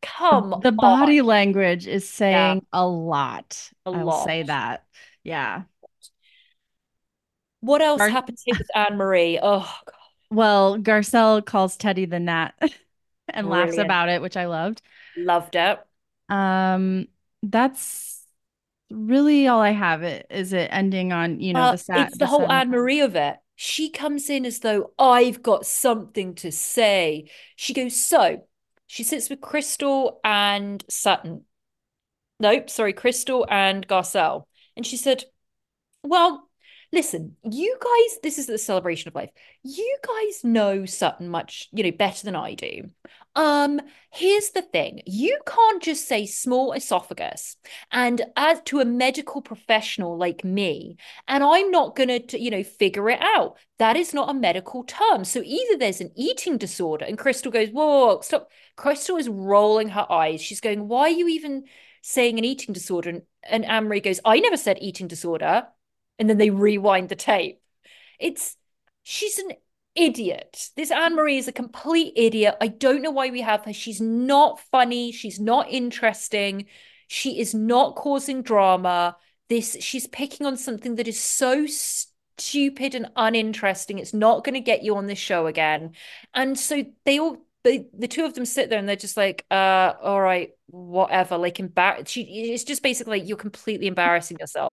come the body on. language is saying yeah. a lot. A I'll lot. say that. Yeah. What else happened here with Anne Marie? Oh god. Well, Garcelle calls Teddi the gnat and Brilliant. laughs about it, which I loved. Loved it. Um, that's really all I have. It is it ending on you know uh, the sad. It's the, the whole Anne Marie of it. She comes in as though I've got something to say. She goes so. She sits with Crystal and Sutton. Nope, sorry, Crystal and Garcelle, and she said, "Well, listen, you guys, this is the celebration of life. You guys know Sutton much, you know, better than I do. Um, here's the thing you can't just say small esophagus and as to a medical professional like me, and I'm not gonna, you know, figure it out. That is not a medical term. So either there's an eating disorder, and Crystal goes, whoa, whoa, stop. Crystal is rolling her eyes. She's going, Why are you even saying an eating disorder? And, Anne Marie goes, I never said eating disorder and then they rewind the tape. It's she's an idiot. This Anne Marie is a complete idiot. I don't know why we have her. She's not funny. She's not interesting. She is not causing drama. This she's picking on something that is so stupid and uninteresting. It's not going to get you on this show again. And so they all they, the two of them sit there and they're just like, uh, all right, whatever. Like embarrassed. It's just basically like you're completely embarrassing yourself.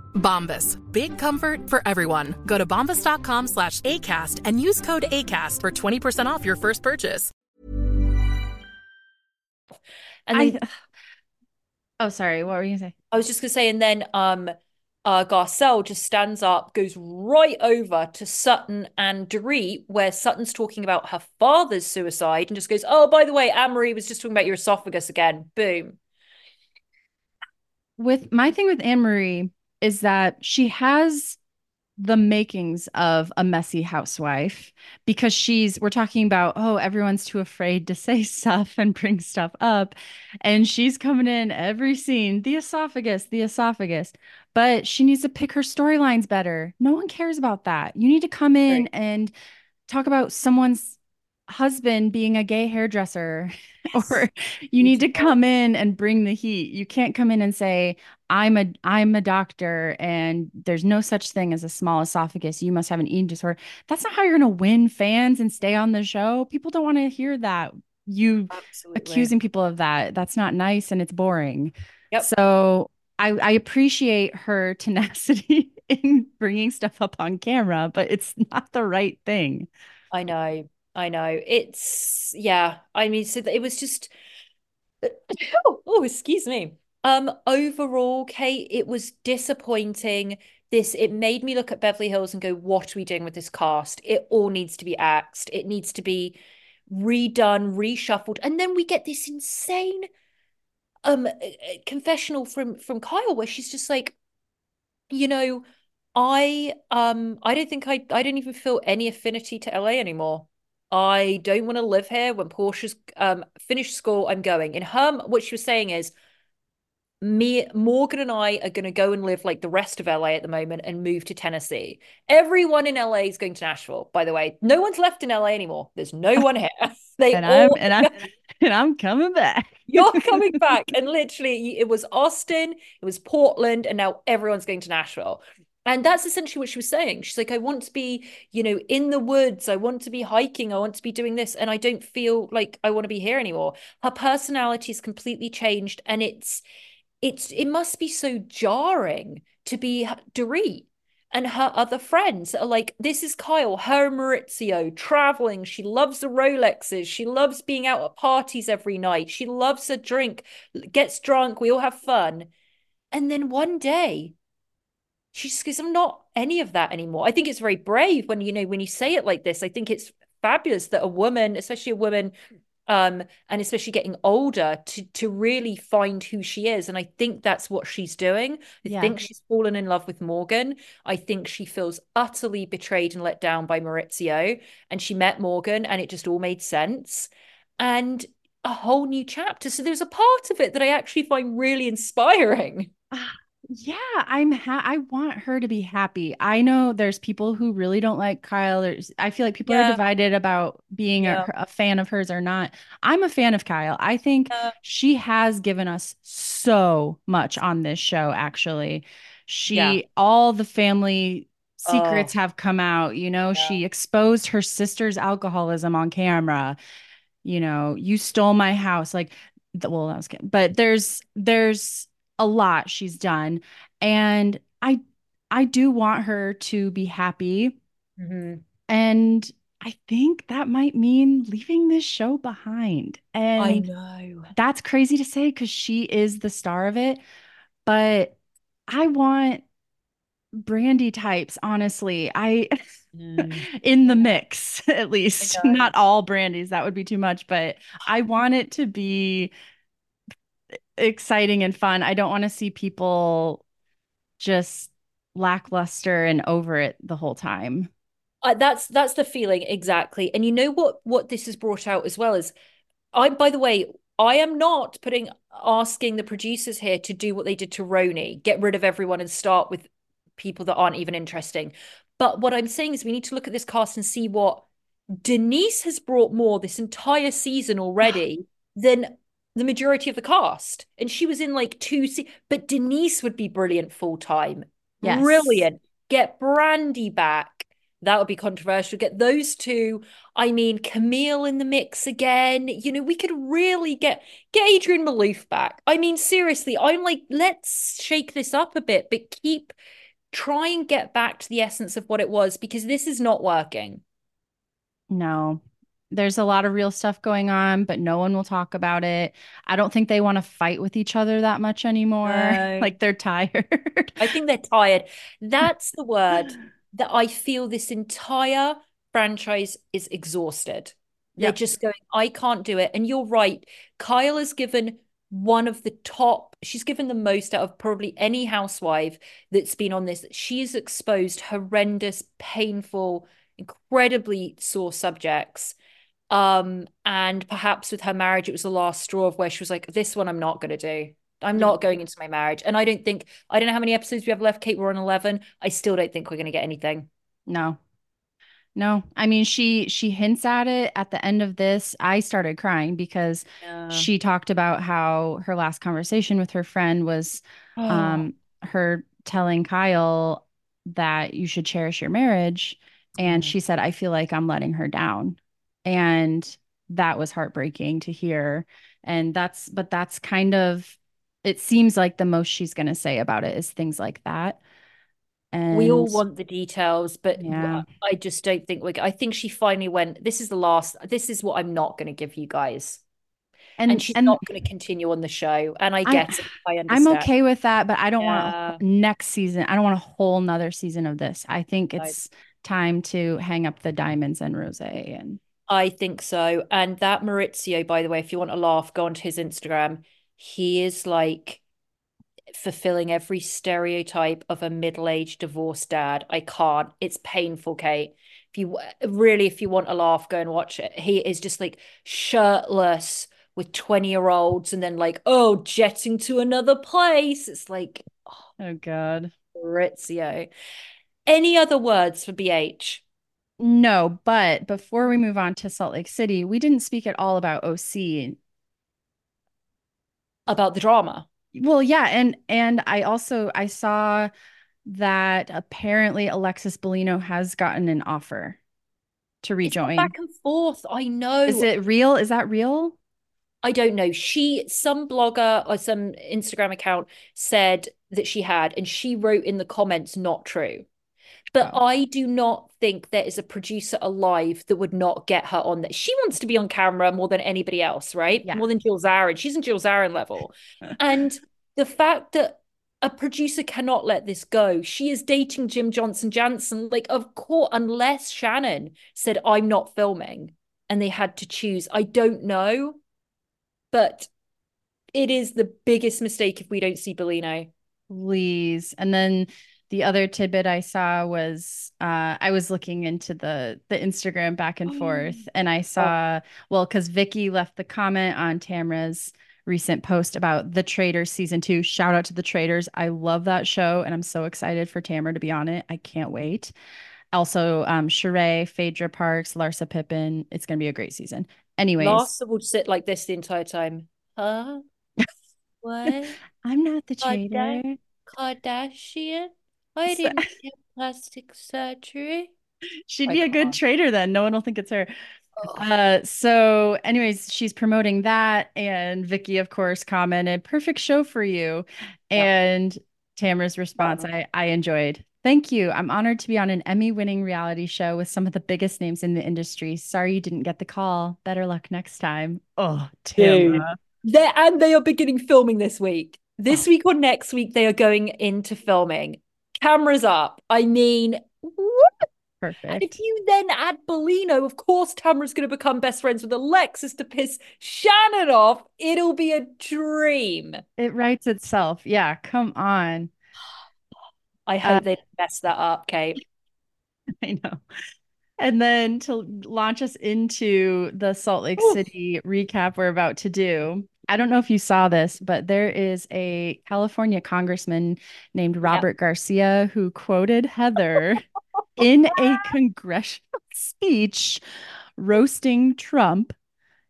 Bombas. Big comfort for everyone. Go to bombas.com slash ACAST and use code ACAST for 20% off your first purchase. And then, I, oh, sorry. What were you gonna say? I was just gonna say, and then um uh Garcelle just stands up, goes right over to Sutton and Dorit, where Sutton's talking about her father's suicide, and just goes, Oh, by the way, Anne-Marie was just talking about your esophagus again. Boom. With my thing with Anne Marie is that she has the makings of a messy housewife because she's we're talking about oh everyone's too afraid to say stuff and bring stuff up. And she's coming in every scene the esophagus the esophagus. But she needs to pick her storylines better. No one cares about that. You need to come in Right. and talk about someone's husband being a gay hairdresser or you need to come in and bring the heat. You can't come in and say i'm a i'm a doctor and there's no such thing as a small esophagus. You must have an eating disorder. That's not how you're going to win fans and stay on the show. People don't want to hear that. You Absolutely. accusing people of that that's not nice and it's boring. Yep. so I, I appreciate her tenacity in bringing stuff up on camera but it's not the right thing. I know, I know. It's yeah. I mean, so it was just oh, oh, excuse me. Um, overall, Kate, it was disappointing. This it made me look at Beverly Hills and go, what are we doing with this cast? It all needs to be axed. It needs to be redone, reshuffled, and then we get this insane um confessional from from Kyle where she's just like, you know, I um I don't think I I don't even feel any affinity to LA anymore. I don't want to live here. When Portia's um finished school, I'm going. In her, what she was saying is, me, Morgan, and I are going to go and live like the rest of LA at the moment and move to Tennessee. Everyone in LA is going to Nashville, by the way. No one's left in LA anymore. There's no one here. They and i'm all and i'm and i'm coming back you're coming back. And literally, it was Austin, it was Portland, and now everyone's going to Nashville. And that's essentially what she was saying. She's like, I want to be, you know, in the woods. I want to be hiking. I want to be doing this. And I don't feel like I want to be here anymore. Her personality has completely changed. And it's, it's, it must be so jarring to be Dorit and her other friends are like, this is Kyle, her Mauricio traveling. She loves the Rolexes. She loves being out at parties every night. She loves a drink, gets drunk. We all have fun. And then one day, she just goes, I'm not any of that anymore. I think it's very brave when you know when you say it like this. I think it's fabulous that a woman, especially a woman, um, and especially getting older, to to really find who she is. And I think that's what she's doing. I Yeah. think she's fallen in love with Morgan. I think she feels utterly betrayed and let down by Mauricio. And she met Morgan, and it just all made sense. And a whole new chapter. So there's a part of it that I actually find really inspiring. Yeah, I'm ha- I want her to be happy. I know there's people who really don't like Kyle. There's I feel like people Yeah. are divided about being Yeah. a, a fan of hers or not. I'm a fan of Kyle. I think Yeah. she has given us so much on this show actually. She all the family oh. secrets Oh. have come out, you know, she exposed her sister's alcoholism on camera. You know, you stole my house like well that was good. But there's there's a lot she's done and i i do want her to be happy Mhm. and i think that might mean leaving this show behind And I know. that's crazy to say because she is the star of it but i want Brandi types honestly i in the mix, at least. Not all Brandis, that would be too much, but I want it to be exciting and fun. I don't want to see people just lackluster and over it the whole time. Uh, that's that's the feeling exactly. And you know what what this has brought out as well is I by the way, I am not putting asking the producers here to do what they did to RHONY, get rid of everyone and start with people that aren't even interesting. But what I'm saying is we need to look at this cast and see what Denise has brought more this entire season already than the majority of the cast. And she was in like two se- but Denise would be brilliant full time. Yes. Brilliant. Get Brandi back. That would be controversial. Get those two. I mean, Camille in the mix again. You know, we could really get get Adrienne Maloof back. I mean, seriously, I'm like, let's shake this up a bit, but keep try and get back to the essence of what it was because this is not working. No, there's a lot of real stuff going on, but no one will talk about it. I don't think they want to fight with each other that much anymore. No. like they're tired. I think they're tired. That's the word that I feel this entire franchise is exhausted. They're Yep. just going, I can't do it. And you're right. Kyle has given one of the top, she's given the most out of probably any housewife that's been on this. She's exposed horrendous, painful, incredibly sore subjects. Um, and perhaps with her marriage, it was the last straw of where she was like, This one I'm not gonna do. I'm not going into my marriage. And I don't think I don't know how many episodes we have left, Kate. We're on 11. I still don't think we're gonna get anything. No. No. I mean, she she hints at it at the end of this. I started crying because Yeah. she talked about how her last conversation with her friend was um her telling Kyle that you should cherish your marriage and Mhm. she said I feel like I'm letting her down. And that was heartbreaking to hear. And that's but that's kind of it seems like the most she's going to say about it is things like that. And we all want the details, but Yeah. I just don't think we're. I think she finally went. This is the last. This is what I'm not going to give you guys, and, and, she's and not going to continue on the show. And I get it. I I'm okay with that, but I don't Yeah. want next season. I don't want a whole nother season of this. I think Right. it's time to hang up the diamonds and rose and I think so. And that Mauricio, by the way, if you want to laugh, go onto his Instagram. He is like fulfilling every stereotype of a middle-aged divorced dad. I can't. It's painful, Kate. If you really, if you want a laugh, go and watch it. He is just like shirtless with 20-year-olds and then like, oh, jetting to another place. It's like, oh, oh god. Mauricio. Any other words for BH? No, but before we move on to Salt Lake City, we didn't speak at all about OC. About the drama. Well, yeah, and and I also I saw that apparently Alexis Bellino has gotten an offer to rejoin. back and forth. I know. Is it real? Is that real? I don't know. She, some blogger or some Instagram account said that she had, and she wrote in the comments, not true. But. I do not think there is a producer alive that would not get her on that. She wants to be on camera more than anybody else, right? Yeah. More than Jill Zarin. She's in Jill Zarin level. and the fact that a producer cannot let this go. She is dating Jim Johnson Janssen. Like, of course, unless Shannon said, I'm not filming, and they had to choose. I don't know but it is the biggest mistake if we don't see Bellino. Please. And then the other tidbit I saw was uh, I was looking into the the Instagram back and forth, and I saw well because Vicki left the comment on Tamra's recent post about the Traitors season two. Shout out to the Traitors! I love that show, and I'm so excited for Tamra to be on it. I can't wait. Also, um, Sheree, Phaedra Parks, Larsa Pippen. It's gonna be a great season. Anyways, Larsa would sit like this the entire time. Huh? What? I'm not the traitor. Kardashian? I So- didn't get plastic surgery. She'd I be a good can't. traitor then. No one will think it's her. Ugh. Uh, so anyways, she's promoting that, and Vicki, of course, commented, "Perfect show for you." And Tamara's response, I I enjoyed. Thank you. I'm honored to be on an Emmy-winning reality show with some of the biggest names in the industry. Sorry you didn't get the call. Better luck next time. Oh, Dude. Tamara. They and they are beginning filming this week. This week or next week, they are going into filming. Cameras up. I mean, what? Perfect. And if you then add Bellino, of course, Tamara's going to become best friends with Alexis to piss Shannon off. It'll be a dream. It writes itself. Yeah, come on. I hope uh, they mess that up, Kate. I know. And then to launch us into the Salt Lake Ooh. City recap we're about to do, I don't know if you saw this, but there is a California congressman named Robert yeah. Garcia who quoted Heather in a congressional speech roasting Trump.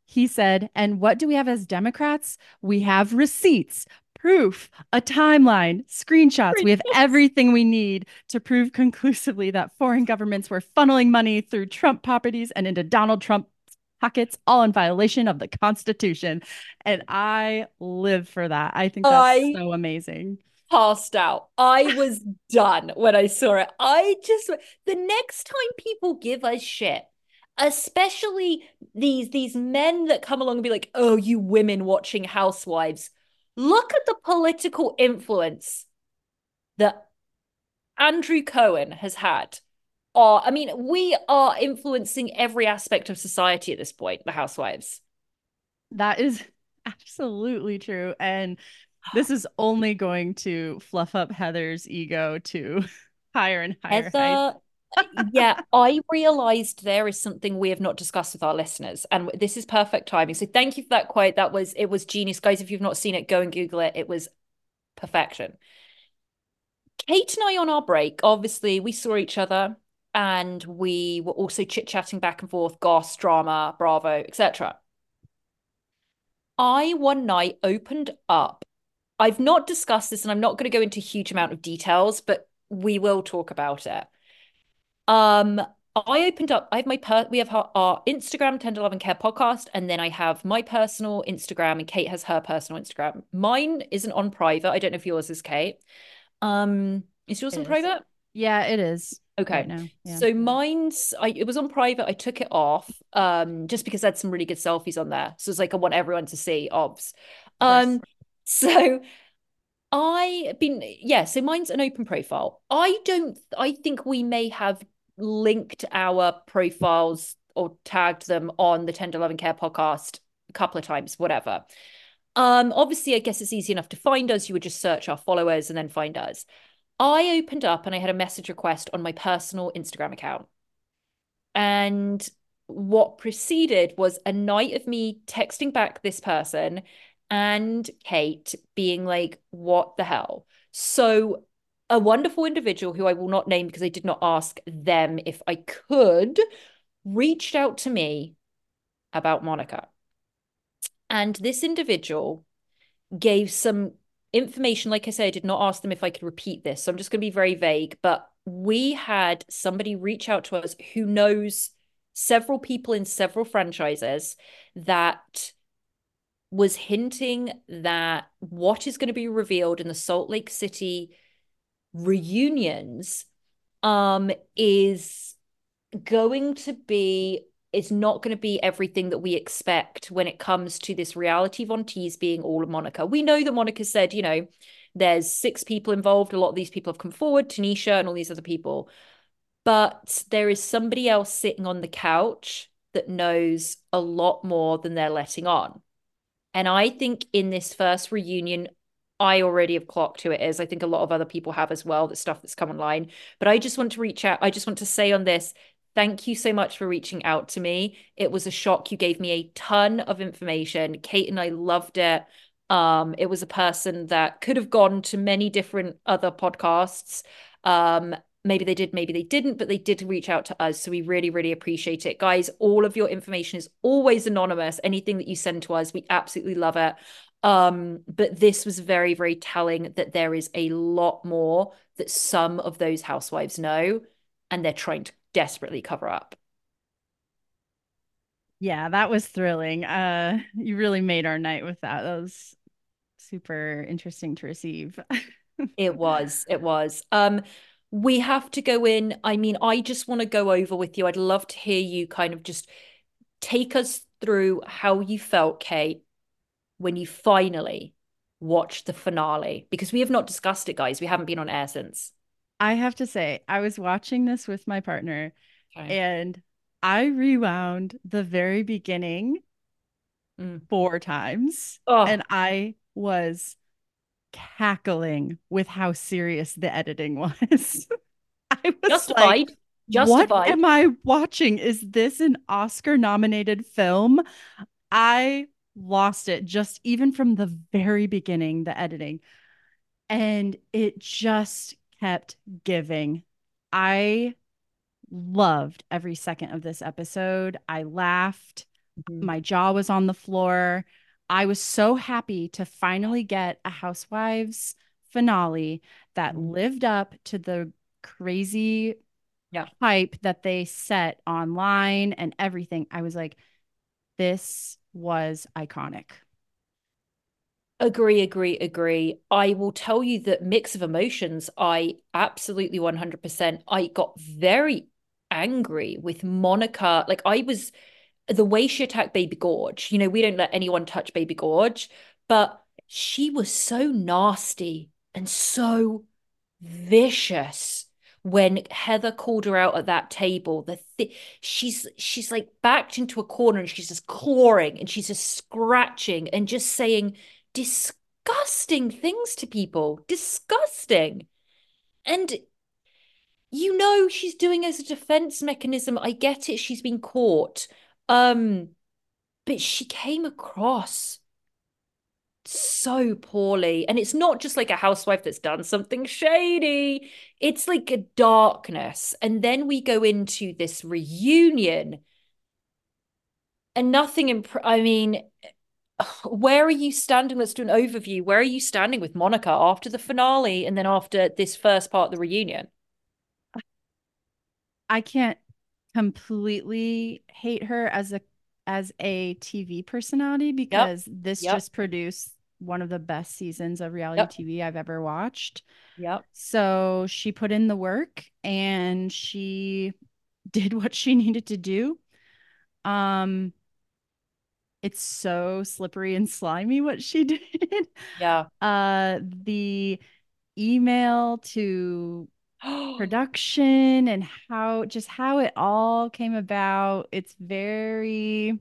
He said, And what do we have as Democrats? We have receipts proof, a timeline, screenshots. We have everything we need to prove conclusively that foreign governments were funneling money through Trump properties and into Donald Trump pockets, all in violation of the Constitution. And I live for that. I think that's I so amazing. Passed out. I was done when I saw it. I just the next time people give us shit especially these these men that come along and be like oh you women watching housewives Look at the political influence that Andrew Cohen has had. Uh, I mean, we are influencing every aspect of society at this point, the housewives. That is absolutely true. And this is only going to fluff up Heather's ego to higher and higher Heather, yeah, I realized there is something we have not discussed with our listeners, and this is perfect timing. So thank you for that quote. That was it was genius, guys. If you've not seen it, go and Google it. It was perfection. Kate and I on our break, obviously, we saw each other and we were also chit chatting back and forth, goss, drama, Bravo, etc. I one night opened up. I've not discussed this, and I'm not going to go into a huge amount of details, but we will talk about it um, I opened up. I have my per. We have our, our Instagram, Tender Love and Care podcast, and then I have my personal Instagram, and Kate has her personal Instagram. Mine isn't on private. I don't know if yours is, Kate. Um, is yours it on is. private? Yeah, it is. Okay. Right yeah. So mine's I it was on private. I took it off um just because I had some really good selfies on there. So it's like I want everyone to see obs. Um so I been yeah, so mine's an open profile. I don't I think we may have linked our profiles or tagged them on the Tender Love and Care podcast a couple of times, whatever. Um, obviously, I guess it's easy enough to find us. You would just search our followers and then find us. I opened up and I had a message request on my personal Instagram account. And what preceded was a night of me texting back this person and Kate being like, what the hell? So a wonderful individual who I will not name because I did not ask them if I could reached out to me about Monica. And this individual gave some information. Like I said, I did not ask them if I could repeat this. So I'm just going to be very vague. But we had somebody reach out to us who knows several people in several franchises that was hinting that what is going to be revealed in the Salt Lake City reunions um is going to be it's not going to be everything that we expect when it comes to this reality Von Tease being all of Monica. We know that Monica said, you know, there's six people involved. A lot of these people have come forward, Tanisha and all these other people. But there is somebody else sitting on the couch that knows a lot more than they're letting on. And I think in this first reunion I already have clocked who it is. I think a lot of other people have as well, the stuff that's come online. But I just want to reach out. I just want to say on this, thank you so much for reaching out to me. It was a shock. You gave me a ton of information. Kate and I loved it. Um, it was a person that could have gone to many different other podcasts. Um, maybe they did, maybe they didn't, but they did reach out to us. So we really, really appreciate it. Guys, all of your information is always anonymous. Anything that you send to us, we absolutely love it. Um, but this was very, very telling that there is a lot more that some of those housewives know and they're trying to desperately cover up. Yeah, that was thrilling. Uh, you really made our night with that. That was super interesting to receive. it was, it was. Um, we have to go in. I mean, I just want to go over with you. I'd love to hear you kind of just take us through how you felt, Kate, when you finally watched the finale? Because we have not discussed it, guys. We haven't been on air since. I have to say, I was watching this with my partner Okay. and I rewound the very beginning Mm. four times Oh. and I was cackling with how serious the editing was. I was Justified. like, what am I watching? Is this an Oscar nominated film? I lost it just even from the very beginning, the editing. And it just kept giving. I loved every second of this episode. I laughed. Mhm. My jaw was on the floor. I was so happy to finally get a Housewives finale that Mhm. lived up to the crazy Yeah. hype that they set online and everything. I was like, this was iconic. Agree, agree, agree. I will tell you that mix of emotions, I absolutely 100%. I got very angry with Monica. Like, I was the way she attacked Baby Gorge. You know, we don't let anyone touch Baby Gorge, but she was so nasty and so vicious when Heather called her out at that table. The th- she's she's like backed into a corner and she's just clawing and she's just scratching and just saying disgusting things to people. Disgusting. And you know she's doing as a defense mechanism. I get it, she's been caught. Um, but she came across so poorly. And it's not just like a housewife that's done something shady, it's like a darkness. And then we go into this reunion, and nothing, imp- I mean, where are you standing? Let's do an overview. Where are you standing with Monica after the finale and then after this first part of the reunion? I can't completely hate her as a as a TV personality because this Yep. just produced one of the best seasons of reality Yep. TV I've ever watched. Yep. So she put in the work and she did what she needed to do. Um it's so slippery and slimy what she did. Yeah. Uh the email to production and how just how it all came about. It's very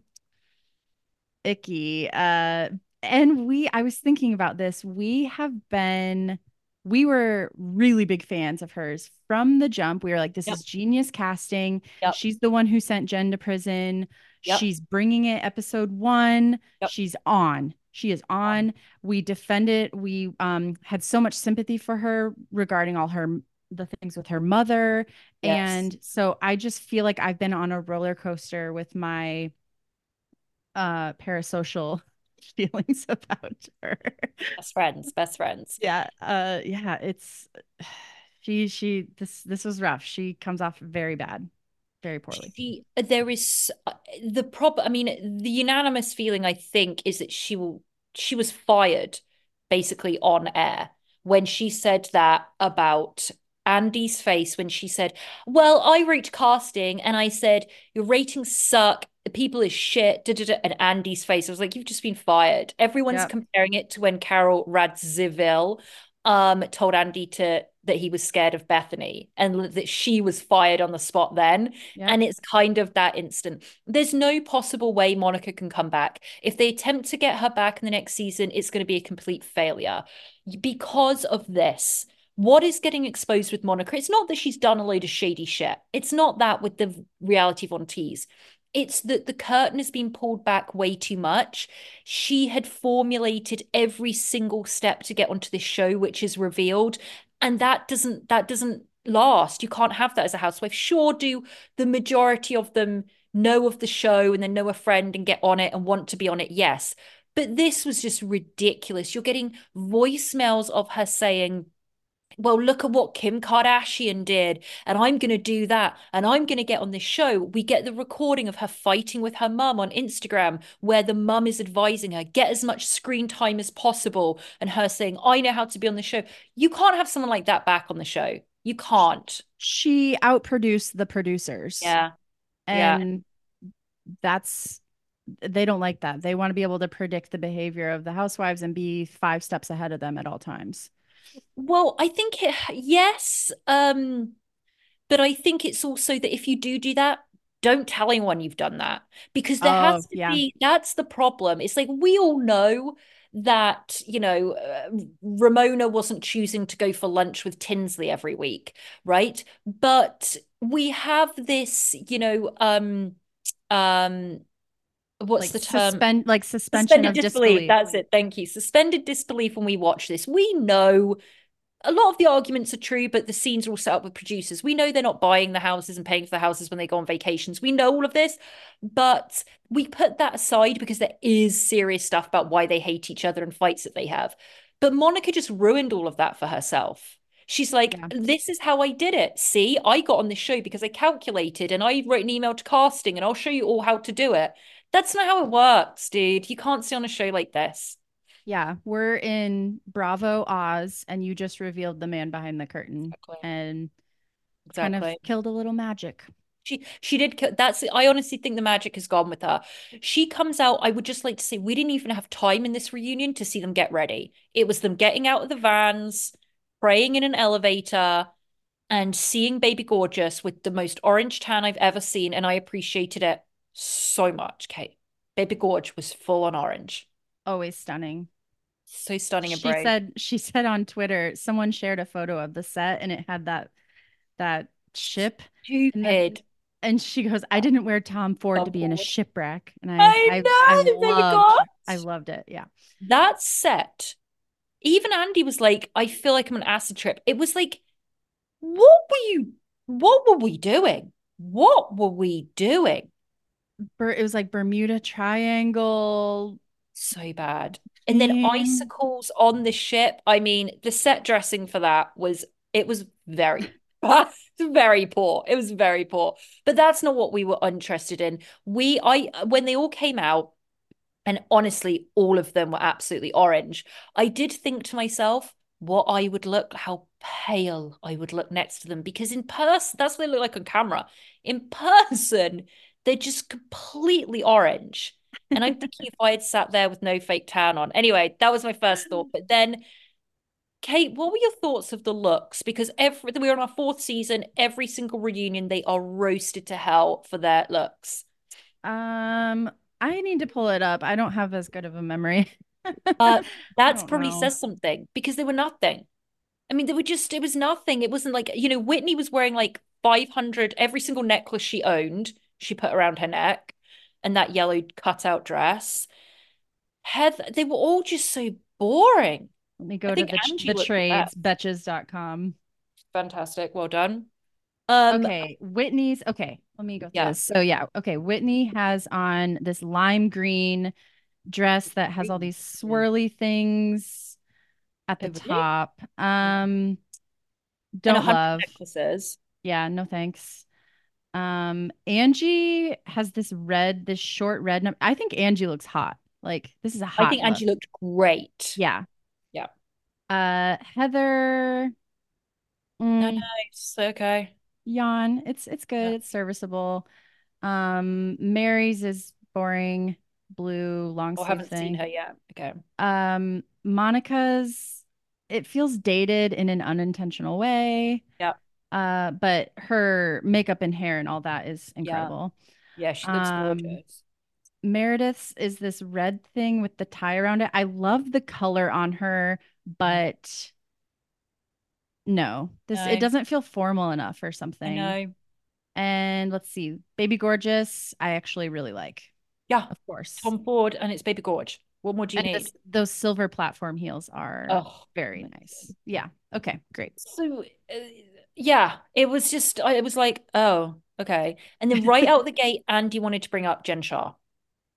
icky. Uh and we I was thinking about this. We have been we were really big fans of hers from the jump. We were like, this Yep. is genius casting. Yep. She's the one who sent Jen to prison. Yep. She's bringing it episode one. Yep. She's on. She is on. We defended. We um had so much sympathy for her regarding all her the things with her mother. Yes. And so I just feel like I've been on a roller coaster with my uh parasocial feelings about her. Best friends, best friends. yeah. Uh yeah, it's she she this this was rough. She comes off very bad. Very poorly. She, there is uh, the problem. I mean, the unanimous feeling, I think, is that she will. She was fired, basically on air when she said that about Andy's face when she said, "Well, I wrote casting and I said your ratings suck, the people is shit." Da, da, da. And Andy's face, I was like, "You've just been fired." Everyone's Yep. comparing it to when Carole Radziwill um told Andy to that he was scared of Bethenny and that she was fired on the spot then. Yeah. And it's kind of that instant. There's no possible way Monica can come back. If they attempt to get her back in the next season, it's going to be a complete failure because of this. What is getting exposed with Monica? It's not that she's done a load of shady shit. It's not that with the reality Von Tease. It's that the curtain has been pulled back way too much. She had formulated every single step to get onto this show, which is revealed, and that doesn't that doesn't last. You can't have that as a housewife. Sure, do the majority of them know of the show and then know a friend and get on it and want to be on it? Yes. But this was just ridiculous. You're getting voicemails of her saying, well, look at what Kim Kardashian did, and I'm going to do that, and I'm going to get on this show. We get the recording of her fighting with her mum on Instagram, where the mum is advising her, get as much screen time as possible, and her saying, I know how to be on the show. You can't have someone like that back on the show. You can't. She outproduced the producers. Yeah. yeah. And that's they don't like that. They want to be able to predict the behavior of the housewives and be five steps ahead of them at all times. Well, I think it, yes, um, but I think it's also that if you do do that, don't tell anyone you've done that because there Oh, has to yeah. be, that's the problem. It's like we all know that, you know, uh, Ramona wasn't choosing to go for lunch with Tinsley every week, right? But we have this, you know, um, um, what's Like the term? suspend like suspension Suspended of disbelief. disbelief. That's it. Thank you. Suspended disbelief when we watch this. We know a lot of the arguments are true, but the scenes are all set up with producers. We know they're not buying the houses and paying for the houses when they go on vacations. We know all of this, but we put that aside because there is serious stuff about why they hate each other and fights that they have. But Monica just ruined all of that for herself. She's like, Yeah. this is how I did it. See, I got on this show because I calculated and I wrote an email to casting and I'll show you all how to do it. That's not how it works, dude. You can't stay on a show like this. Yeah, we're in Bravo Oz, and you just revealed the man behind the curtain Exactly. and kind of killed a little magic. She she did that's I honestly think the magic has gone with her. She comes out, I would just like to say we didn't even have time in this reunion to see them get ready. It was them getting out of the vans, praying in an elevator, and seeing Baby Gorgeous with the most orange tan I've ever seen, and I appreciated it so much, Kate. Baby Gorge was full on orange. Always stunning. So stunning and She brave. said she said on Twitter, someone shared a photo of the set and it had that that ship. And, Stupid. and she goes, I didn't wear Tom Ford to be in a shipwreck. And I I know, Baby loved, I loved it. Yeah. that set, even Andy was like, I feel like I'm on an acid trip. It was like, what were you, what were we doing? What were we doing? Ber- it was like Bermuda Triangle. So bad. And then icicles on the ship. I mean, the set dressing for that was, it was very, very poor. It was very poor. But that's not what we were interested in. We, I, when they all came out, and honestly, all of them were absolutely orange. I did think to myself what I would look, how pale I would look next to them, because in person, that's what they look like on camera. In person, they're just completely orange. And I'm thinking if I had sat there with no fake tan on. Anyway, that was my first thought. But then, Kate, what were your thoughts of the looks? Because every we're on our fourth season, every single reunion, they are roasted to hell for their looks. Um, I need to pull it up. I don't have as good of a memory. Uh, that's probably know. says something because they were nothing. I mean, they were just, it was nothing. It wasn't like, you know, Whitney was wearing like 500, every single necklace she owned, she put around her neck and that yellow cutout dress. Heather, they were all just so boring. Let me go I to the, Angie the trades, betches.com. Fantastic. Well done. Um, Okay, Whitney's. Okay, let me go through Yeah. this. So yeah, okay, Whitney has on this lime green dress that has all these swirly things at the top. Um, don't love. necklaces. Yeah, no thanks. Um, Angie has this red, this short red. num- I think Angie looks hot. Like this is a hot I think Angie looked great. Yeah. Yeah. Uh, Heather. mm, Nice. Okay. yawn. It's it's good. Yeah. It's serviceable. Um, Mary's is boring, blue long Oh, I haven't thing. seen her yet. Okay. Um, Monica's it feels dated in an unintentional way. Yeah. Uh, but her makeup and hair and all that is incredible. Yeah, she looks Um, gorgeous. Meredith's is this red thing with the tie around it. I love the color on her, but no, this No. it doesn't feel formal enough or something. know. And let's see, Baby Gorgeous, I actually really like, Yeah. of course. Tom Ford and it's Baby Gorge. What more do you And need? this- those silver platform heels are Oh, very nice. Yeah. Okay, great. so uh, yeah, it was just I it was like, oh, okay. And then right out the gate, Andy wanted to bring up Jen Shah.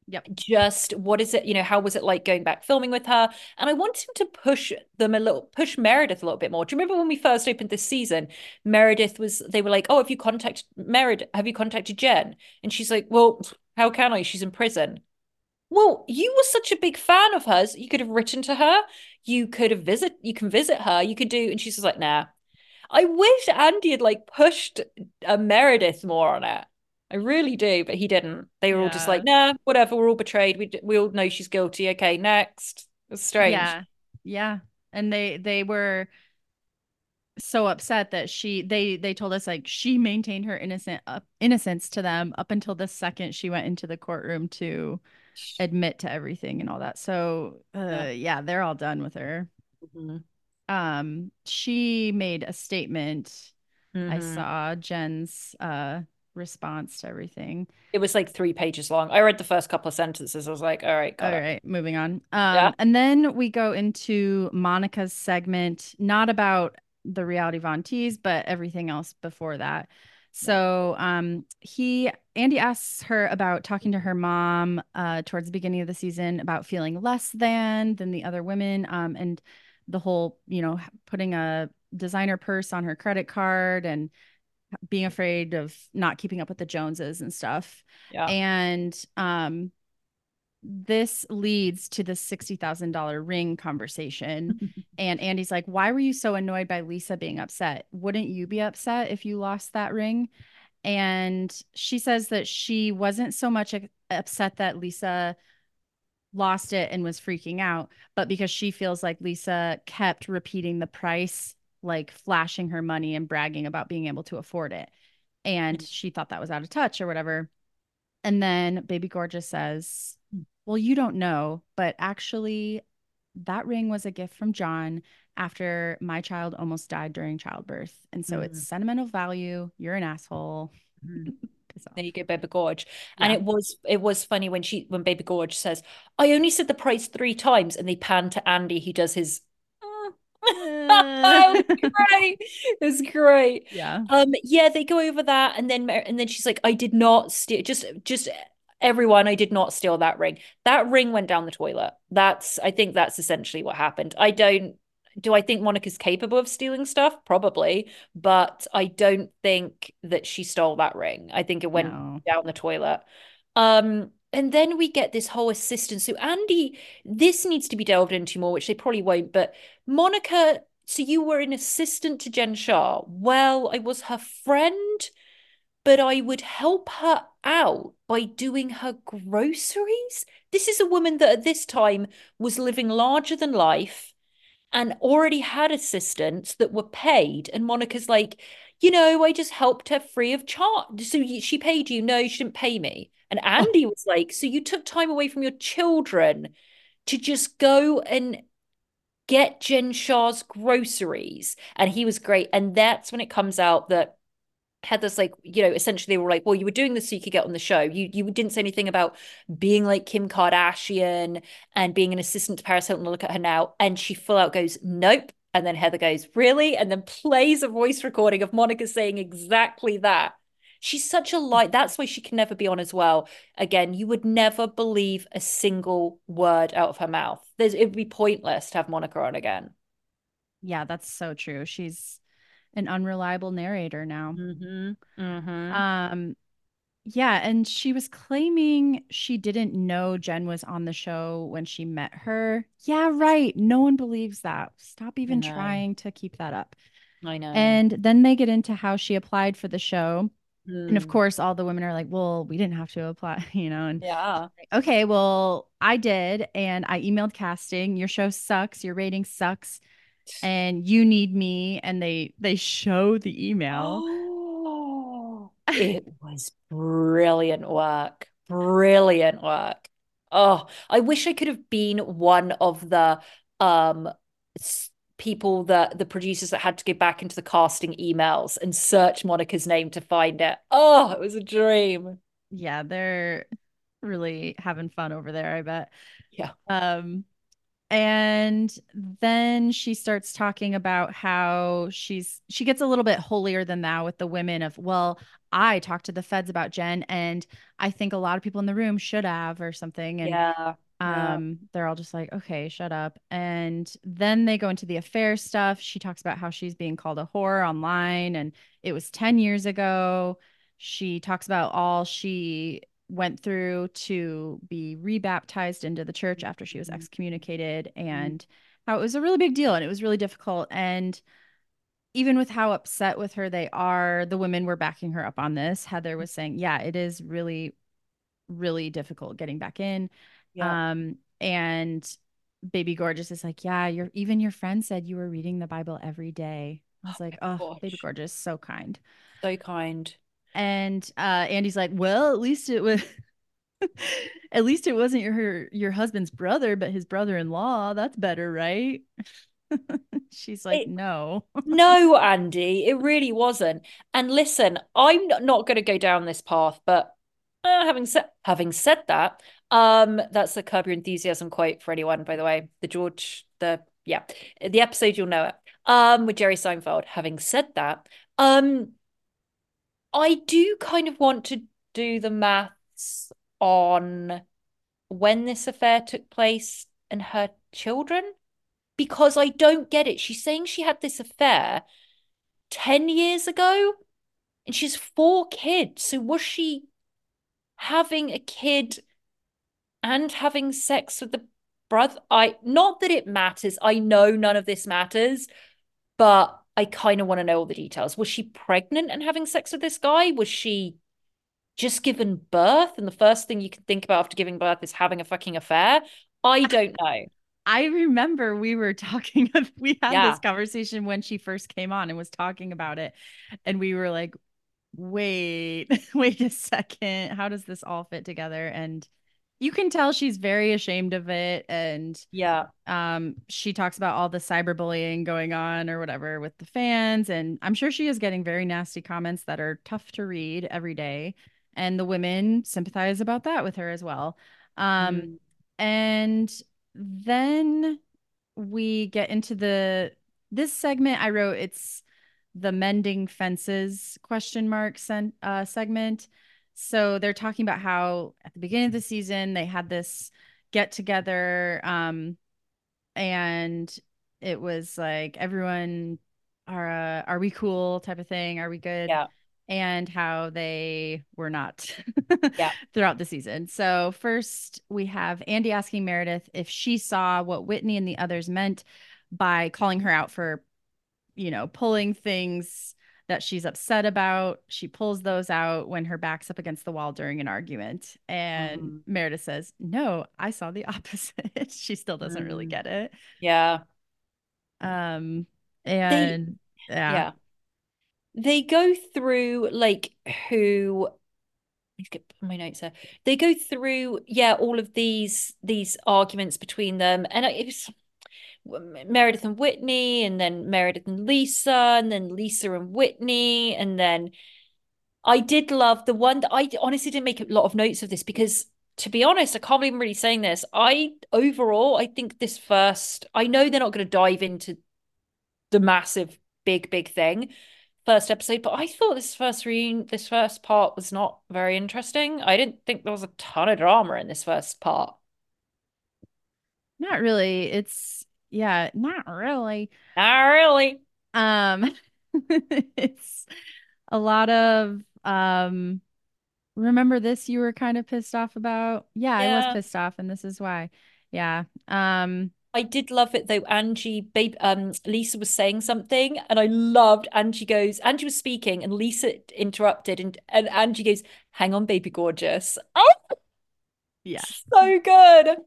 Yep. Just what is it, you know, how was it like going back filming with her? And I wanted him to push them a little, push Meredith a little bit more. Do you remember when we first opened this season? Meredith was, they were like, oh, have you contacted Meredith? Have you contacted Jen? And she's like, well, how can I? She's in prison. Well, you were such a big fan of hers. You could have written to her. You could have visit. You can visit her. You could do. And she's just like, nah. I wish Andy had like pushed a Meredith more on it. I really do, but he didn't. They were all just like, nah, whatever. We're all betrayed. We we all know she's guilty. Okay, next. It's strange. Yeah. Yeah. and they they were so upset that she they they told us like she maintained her innocent uh, innocence to them up until the second she went into the courtroom to admit to everything and all that. So uh, yeah. yeah, they're all done with her. Mm-hmm. Um, she made a statement. Mm-hmm. I saw Jen's uh response to everything. It was like three pages long. I read the first couple of sentences. I was like, all right, all it. right, moving on. Um, yeah. and then we go into Monica's segment, not about the reality Von Tease, but everything else before that. So um he Andy asks her about talking to her mom uh towards the beginning of the season about feeling less than than the other women um and the whole, you know, putting a designer purse on her credit card and being afraid of not keeping up with the Joneses and stuff. Yeah. And um this leads to the $60,000 ring conversation. and Andy's like, Why were you so annoyed by Lisa being upset? Wouldn't you be upset if you lost that ring? And she says that she wasn't so much upset that Lisa lost it and was freaking out, but because she feels like Lisa kept repeating the price, like flashing her money and bragging about being able to afford it. And she thought that was out of touch or whatever. And then Baby Gorgeous says, well, you don't know, but actually, that ring was a gift from John after my child almost died during childbirth. And so mm. it's sentimental value. You're an asshole. Mm. there you go, Baby Gorge. Yeah. And it was it was funny when she when Baby Gorge says, I only said the price three times, and they pan to Andy, he does his was great. It was great. Yeah. Um. Yeah. They go over that, and then and then she's like, "I did not steal. Just just everyone i did not steal that ring that ring went down the toilet that's i think that's essentially what happened i don't do i think monica's capable of stealing stuff? Probably. But i don't think that she stole that ring. I think it went no. down the toilet. Um and then we get this whole assistant. So andy this needs to be delved into more which they probably won't. But monica so you were an assistant to jen shah. Well i was her friend but I would help her out by doing her groceries. This is a woman that at this time was living larger than life and already had assistants that were paid. And Monica's like, you know, I just helped her free of charge. So she paid you. No, she didn't pay me. And oh. Andy was like, so you took time away from your children to just go and get Jen Shah's groceries. And he was great. And that's when it comes out that had this like you know essentially they were like well you were doing this so you could get on the show. You you didn't say anything about being like Kim Kardashian and being an assistant to Paris Hilton look at her now. And she full out goes nope. And then Heather goes really? And then plays a voice recording of Monica saying exactly that. She's such a light that's why she can never be on as well. Again you would never believe a single word out of her mouth. There's it would be pointless to have Monica on again. Yeah that's so true. She's an unreliable narrator now. Mm-hmm. Mm-hmm. Um, yeah, and she was claiming she didn't know Jen was on the show when she met her. Yeah, right. No one believes that. Stop even trying to keep that up. I know. And then they get into how she applied for the show. Mm. And of mm. course, all the women are like, well, we didn't have to apply, you know? And yeah. Okay, well, I did. And I emailed casting. Your show sucks. Your rating sucks and you need me and they they show the email. Oh, it was brilliant work brilliant work. Oh i wish i could have been one of the um people that the producers that had to go back into the casting emails and search monica's name to find it. Oh it was a dream. Yeah they're really having fun over there i bet. Yeah. Um and then she starts talking about how she's she gets a little bit holier than thou with the women of well i talked to the feds about jen and i think a lot of people in the room should have or something. And yeah um yeah. they're all just like okay shut up. And then they go into the affair stuff. She talks about how she's being called a whore online and it was 10 years ago. She talks about all she went through to be rebaptized into the church after she was mm-hmm. excommunicated mm-hmm. and how it was a really big deal and it was really difficult and even with how upset with her they are the women were backing her up on this heather was saying yeah it is really really difficult getting back in yeah. um and Baby Gorgeous is like, yeah, your even your friend said you were reading the Bible every day. I was Oh like, oh, Baby. Gorgeous, so kind. So kind. And uh Andy's like, well, at least it was at least it wasn't your your husband's brother, but his brother-in-law. That's better, right? She's like, It- no. No, Andy, it really wasn't. And listen, I'm not, going to go down this path, but uh, having said having said that, um, that's the Curb Your Enthusiasm quote for anyone, by the way. The George, the yeah, the episode you'll know it. Um, with Jerry Seinfeld. Having said that, um, I do kind of want to do the maths on when this affair took place and her children because I don't get it. She's saying she had this affair 10 years ago and she's four kids. So was she having a kid and having sex with the brother? I not that it matters. I know none of this matters, but I kind of want to know all the details. Was she pregnant and having sex with this guy? Was she just given birth and the first thing you can think about after giving birth is having a fucking affair? I don't know. I remember we were talking of we had Yeah. this conversation when she first came on and was talking about it. And we were like, wait, wait a second. How does this all fit together? And you can tell she's very ashamed of it. And Yeah. um, she talks about all the cyberbullying going on or whatever with the fans. And I'm sure she is getting very nasty comments that are tough to read every day. And the women sympathize about that with her as well. Um, Mm. and then we get into the this segment I wrote it's the mending fences question mark sen- uh, segment. So they're talking about how at the beginning of the season they had this get together um and it was like everyone are uh, are we cool type of thing are we good Yeah. and how they were not Yeah. throughout the season. So first we have Andy asking Meredith if she saw what Whitney and the others meant by calling her out for you know pulling things that she's upset about. She pulls those out when her back's up against the wall during an argument. And Mhm. Meredith says, "No, I saw the opposite." she still doesn't really Mm. get it. Yeah. Um and yeah. Yeah. They go through like who let's get my notes there. They go through, yeah, all of these these arguments between them, and it was Meredith and Whitney, and then Meredith and Lisa, and then Lisa and Whitney, and then I did love the one that I honestly didn't make a lot of notes of this because to be honest, I can't I'm really saying this. I overall, I think this first, I know they're not going to dive into the massive, big, big thing first episode, but I thought this first reading, this first part was not very interesting. I didn't think there was a ton of drama in this first part. Not really. It's yeah, not really. Not really. Um it's a lot of um remember this you were kind of pissed off about? Yeah, I was pissed off and this is why. Yeah. Um I did love it though. Angie, babe, um, Lisa was saying something, and I loved. Angie goes. Angie was speaking, and Lisa interrupted, and and Angie goes, "Hang on, baby, gorgeous." Oh, yeah, so good.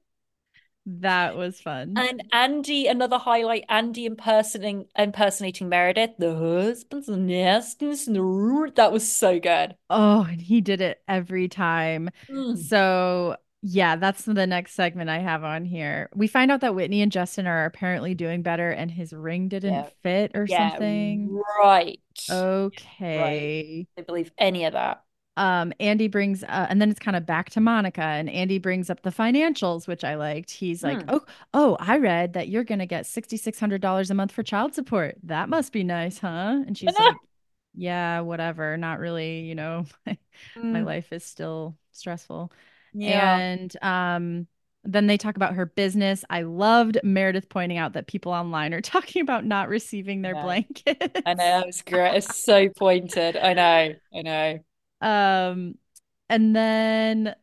That was fun. And Andy, another highlight. Andy impersonating impersonating Meredith, the husband's nastiness. That was so good. Oh, and he did it every time. Mm. So, yeah, that's the next segment I have on here. We find out that Whitney and Justin are apparently doing better and his ring didn't Yeah. fit or Yeah, something. right. Okay. I believe any of that. Um, Andy brings uh, and then it's kind of back to Monica and Andy brings up the financials, which I liked. He's like, Hmm. "Oh, oh, I read that you're going to get $6600 a month for child support. That must be nice, huh?" And she's like, "Yeah, whatever. Not really, you know. My Mm, life is still stressful." yeah. And um then they talk about her business. I loved Meredith pointing out that people online are talking about not receiving their Yeah. blankets. I know that was great. It's so pointed. I know. I know. Um, and then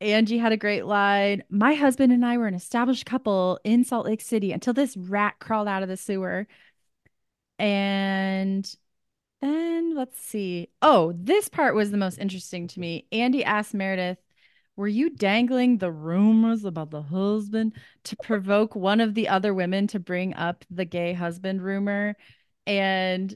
Angie had a great line. My husband and I were an established couple in Salt Lake City until this rat crawled out of the sewer. And then let's see. Oh, this part was the most interesting to me. Andy asked Meredith were you dangling the rumors about the husband to provoke one of the other women to bring up the gay husband rumor? And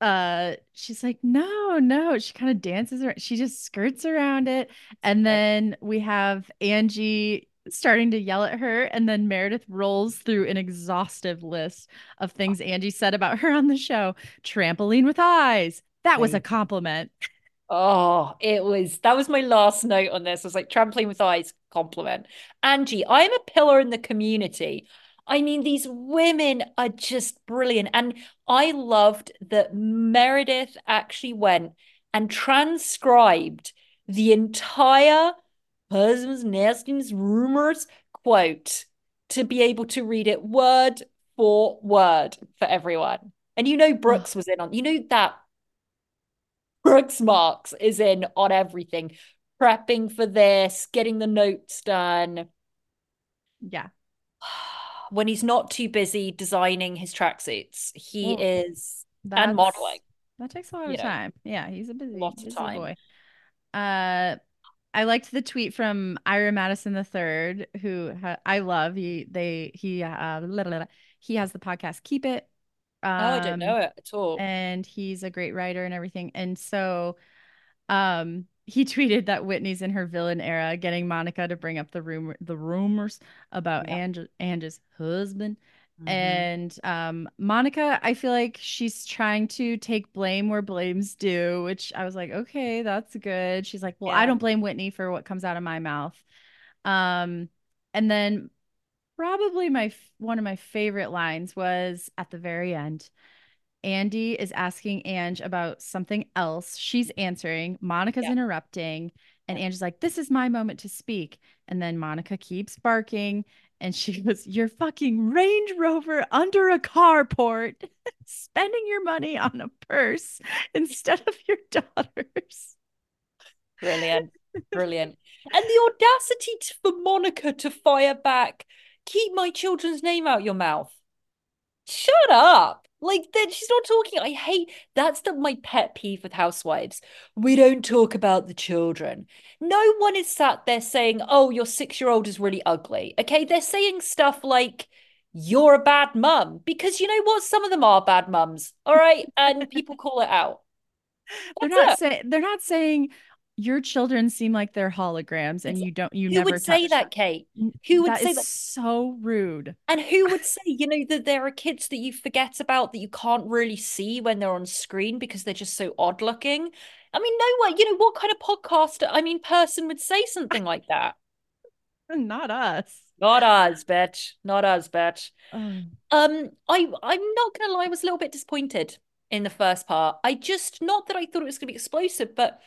uh she's like no no she kind of dances around she just skirts around it and then we have angie starting to yell at her and then meredith rolls through an exhaustive list of things angie said about her on the show trampoline with eyes that was a compliment Oh, it was that was my last note on this. I was like trampoline with eyes, compliment. Angie, I am a pillar in the community. I mean, these women are just brilliant. And I loved that Meredith actually went and transcribed the entire husband's nastiness rumors quote to be able to read it word for word for everyone. And you know, Brooks was in on, you know, that Brooks Marks is in on everything, prepping for this, getting the notes done. Yeah. When he's not too busy designing his tracksuits, he Well, is and modeling. That takes a lot of know. time. Yeah, he's a busy, Lots of time. boy. Uh, I liked the tweet from Ira Madison the third, who ha- I love. He they he uh blah, blah, blah. he has the podcast Keep It. oh, I don't Um, know it at all. and he's a great writer and everything. And so um he tweeted that Whitney's in her villain era, getting Monica to bring up the rumor the rumors about Yeah. Ange- Ange's husband. Mhm. And um Monica, I feel like she's trying to take blame where blame's due, which I was like, okay, that's good. She's like, well, I don't blame Whitney for what comes out of my mouth. Um, and then probably my one of my favorite lines was at the very end. Andy is asking Ange about something else. She's answering. Monica's Yeah. interrupting. And Ange's like, This is my moment to speak. And then Monica keeps barking. And she goes, Your fucking Range Rover under a carport, spending your money on a purse instead of your daughter's. Brilliant. Brilliant. And the audacity for Monica to fire back, keep my children's name out your mouth. Shut up. Like that she's not talking. I hate that's the my pet peeve with housewives. We don't talk about the children. No one is sat there saying, "Oh, your 6-year-old is really ugly." Okay, they're saying stuff like you're a bad mum because you know what? Some of them are bad mums. All right, and people call it out. They're not saying they're not saying your children seem like they're holograms and you don't you Who never would say that, Kate? Who would that say is that? so rude. And who would say, you know, that there are kids that you forget about that you can't really see when they're on screen because they're just so odd looking? I mean, no way you know, what kind of podcaster, I mean, person would say something like that? Not us. Not us, bitch. Not us, bitch. Oh. Um, I I'm not gonna lie, I was a little bit disappointed in the first part. I just not that I thought it was gonna be explosive, but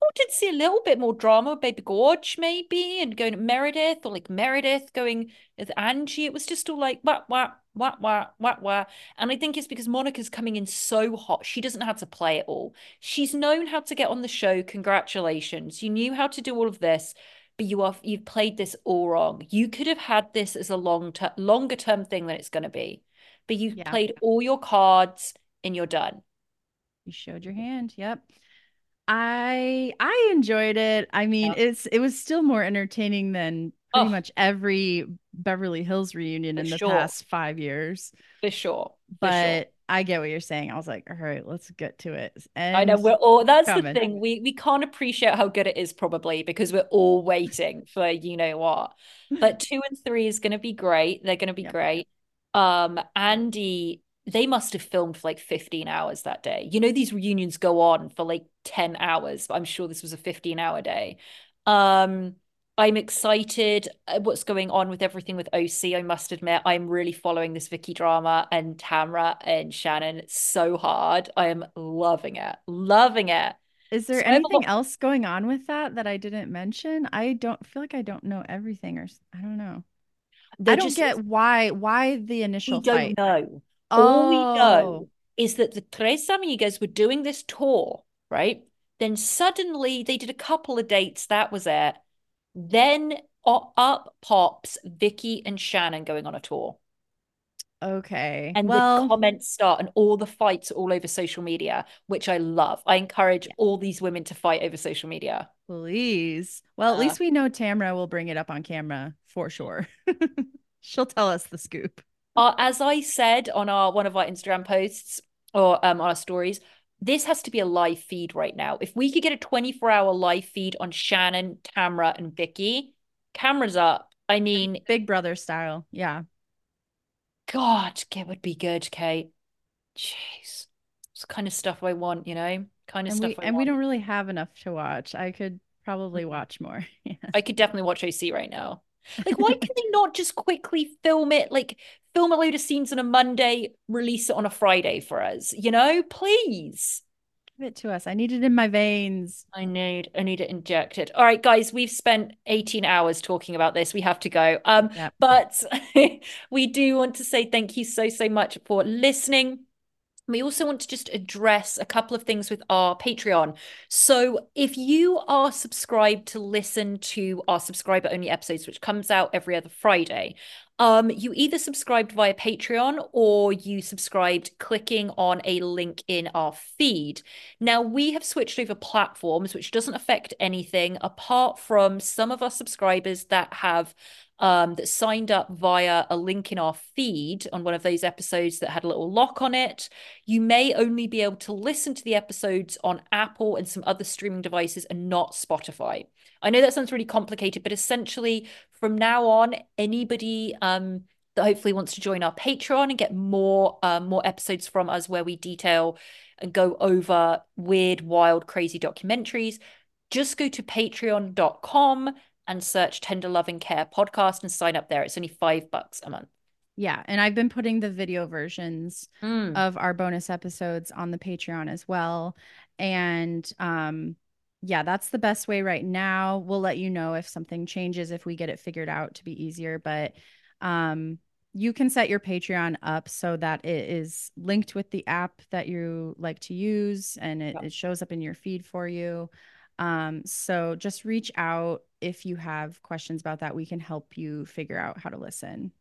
Oh, I wanted to see a little bit more drama with Baby Gorge, maybe, and going to Meredith or like Meredith going with Angie. It was just all like wah wah wah wah wah wah. And I think it's because Monica's coming in so hot. She doesn't know how to play it all. She's known how to get on the show. Congratulations. You knew how to do all of this, but you are you've played this all wrong. You could have had this as a long term longer term thing than it's gonna be. But you Yeah. played all your cards and you're done. You showed your hand. Yep. I I enjoyed it. I mean, Yeah. it's it was still more entertaining than pretty Oh. much every Beverly Hills reunion For in the sure. past five years. For sure. For sure. But I get what you're saying. I was like, all right, let's get to it. And I know we're all that's coming. the thing. We we can't appreciate how good it is probably because we're all waiting for you know what. But two and three is gonna be great. They're gonna be Yep. great. Um Andy, they must have filmed for like 15 hours that day. You know, these reunions go on for like 10 hours, but I'm sure this was a 15 hour day. Um I'm excited at what's going on with everything with OC. I must admit, I'm really following this Vicki drama and Tamra and Shannon so hard. I am loving it, loving it. Is there So anything else going on with that that I didn't mention? I don't feel like I don't know everything, or I don't know. There I don't just get why why the we initial don't fight. know. All we Oh, know is that the Tres Amigos were doing this tour, right? Then suddenly they did a couple of dates, that was it. Then up pops Vicki and Shannon going on a tour. Okay. And well, the comments start, and all the fights all over social media, which I love. I encourage all these women to fight over social media. please. Well, at Uh, least we know Tamra will bring it up on camera for sure. She'll tell us the scoop. Uh, as I said on our one of our Instagram posts or um our stories, this has to be a live feed right now. If we could get a 24 hour live feed on Shannon, Tamra, and Vicki, cameras up. I mean, Big brother style. Yeah. God, it would be good, Kate. Jeez. It's kind of stuff I want, you know? Kind of And stuff we and we don't really have enough to watch. I could probably watch more. Yeah. I could definitely watch OC right now. Like, why can they not just quickly film it? Like, film a load of scenes on a Monday, release it on a Friday for us, you know? Please. Give it to us. I need it in my veins. I need I need it injected. All right, guys, we've spent 18 hours talking about this. We have to go. Um, Yep. but we do want to say thank you so, so much for listening. We also want to just address a couple of things with our Patreon. So, if you are subscribed to listen to our subscriber only episodes, which comes out every other Friday, um, you either subscribed via Patreon or you subscribed clicking on a link in our feed. Now, we have switched over platforms, which doesn't affect anything apart from some of our subscribers that have um, that signed up via a link in our feed on one of those episodes that had a little lock on it. You may only be able to listen to the episodes on Apple and some other streaming devices and not Spotify. I know that sounds really complicated, but essentially, from now on, anybody um, that hopefully wants to join our Patreon and get more um, more episodes from us where we detail and go over weird, wild, crazy documentaries, just go to patreon.com and search Tender Loving Care podcast and sign up there. It's only five bucks a month. Yeah, and I've been putting the video versions Mm. of our bonus episodes on the Patreon as well. And um yeah, that's the best way right now. We'll let you know if something changes if we get it figured out to be easier, but um you can set your Patreon up so that it is linked with the app that you like to use and it, Yep. it shows up in your feed for you. Um, so just reach out if you have questions about that. We can help you figure out how to listen.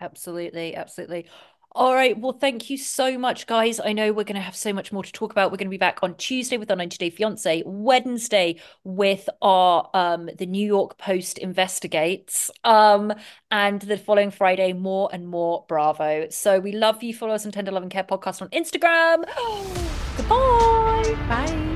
Absolutely, absolutely. All right. Well, thank you so much, guys. I know we're going to have so much more to talk about. We're going to be back on Tuesday with our 90 Day Fiance, Wednesday with our um the New York Post investigates, um, and the following Friday, more and more Bravo. So we love you. Follow us on Tender Love and Care Podcast on Instagram. Goodbye. Bye.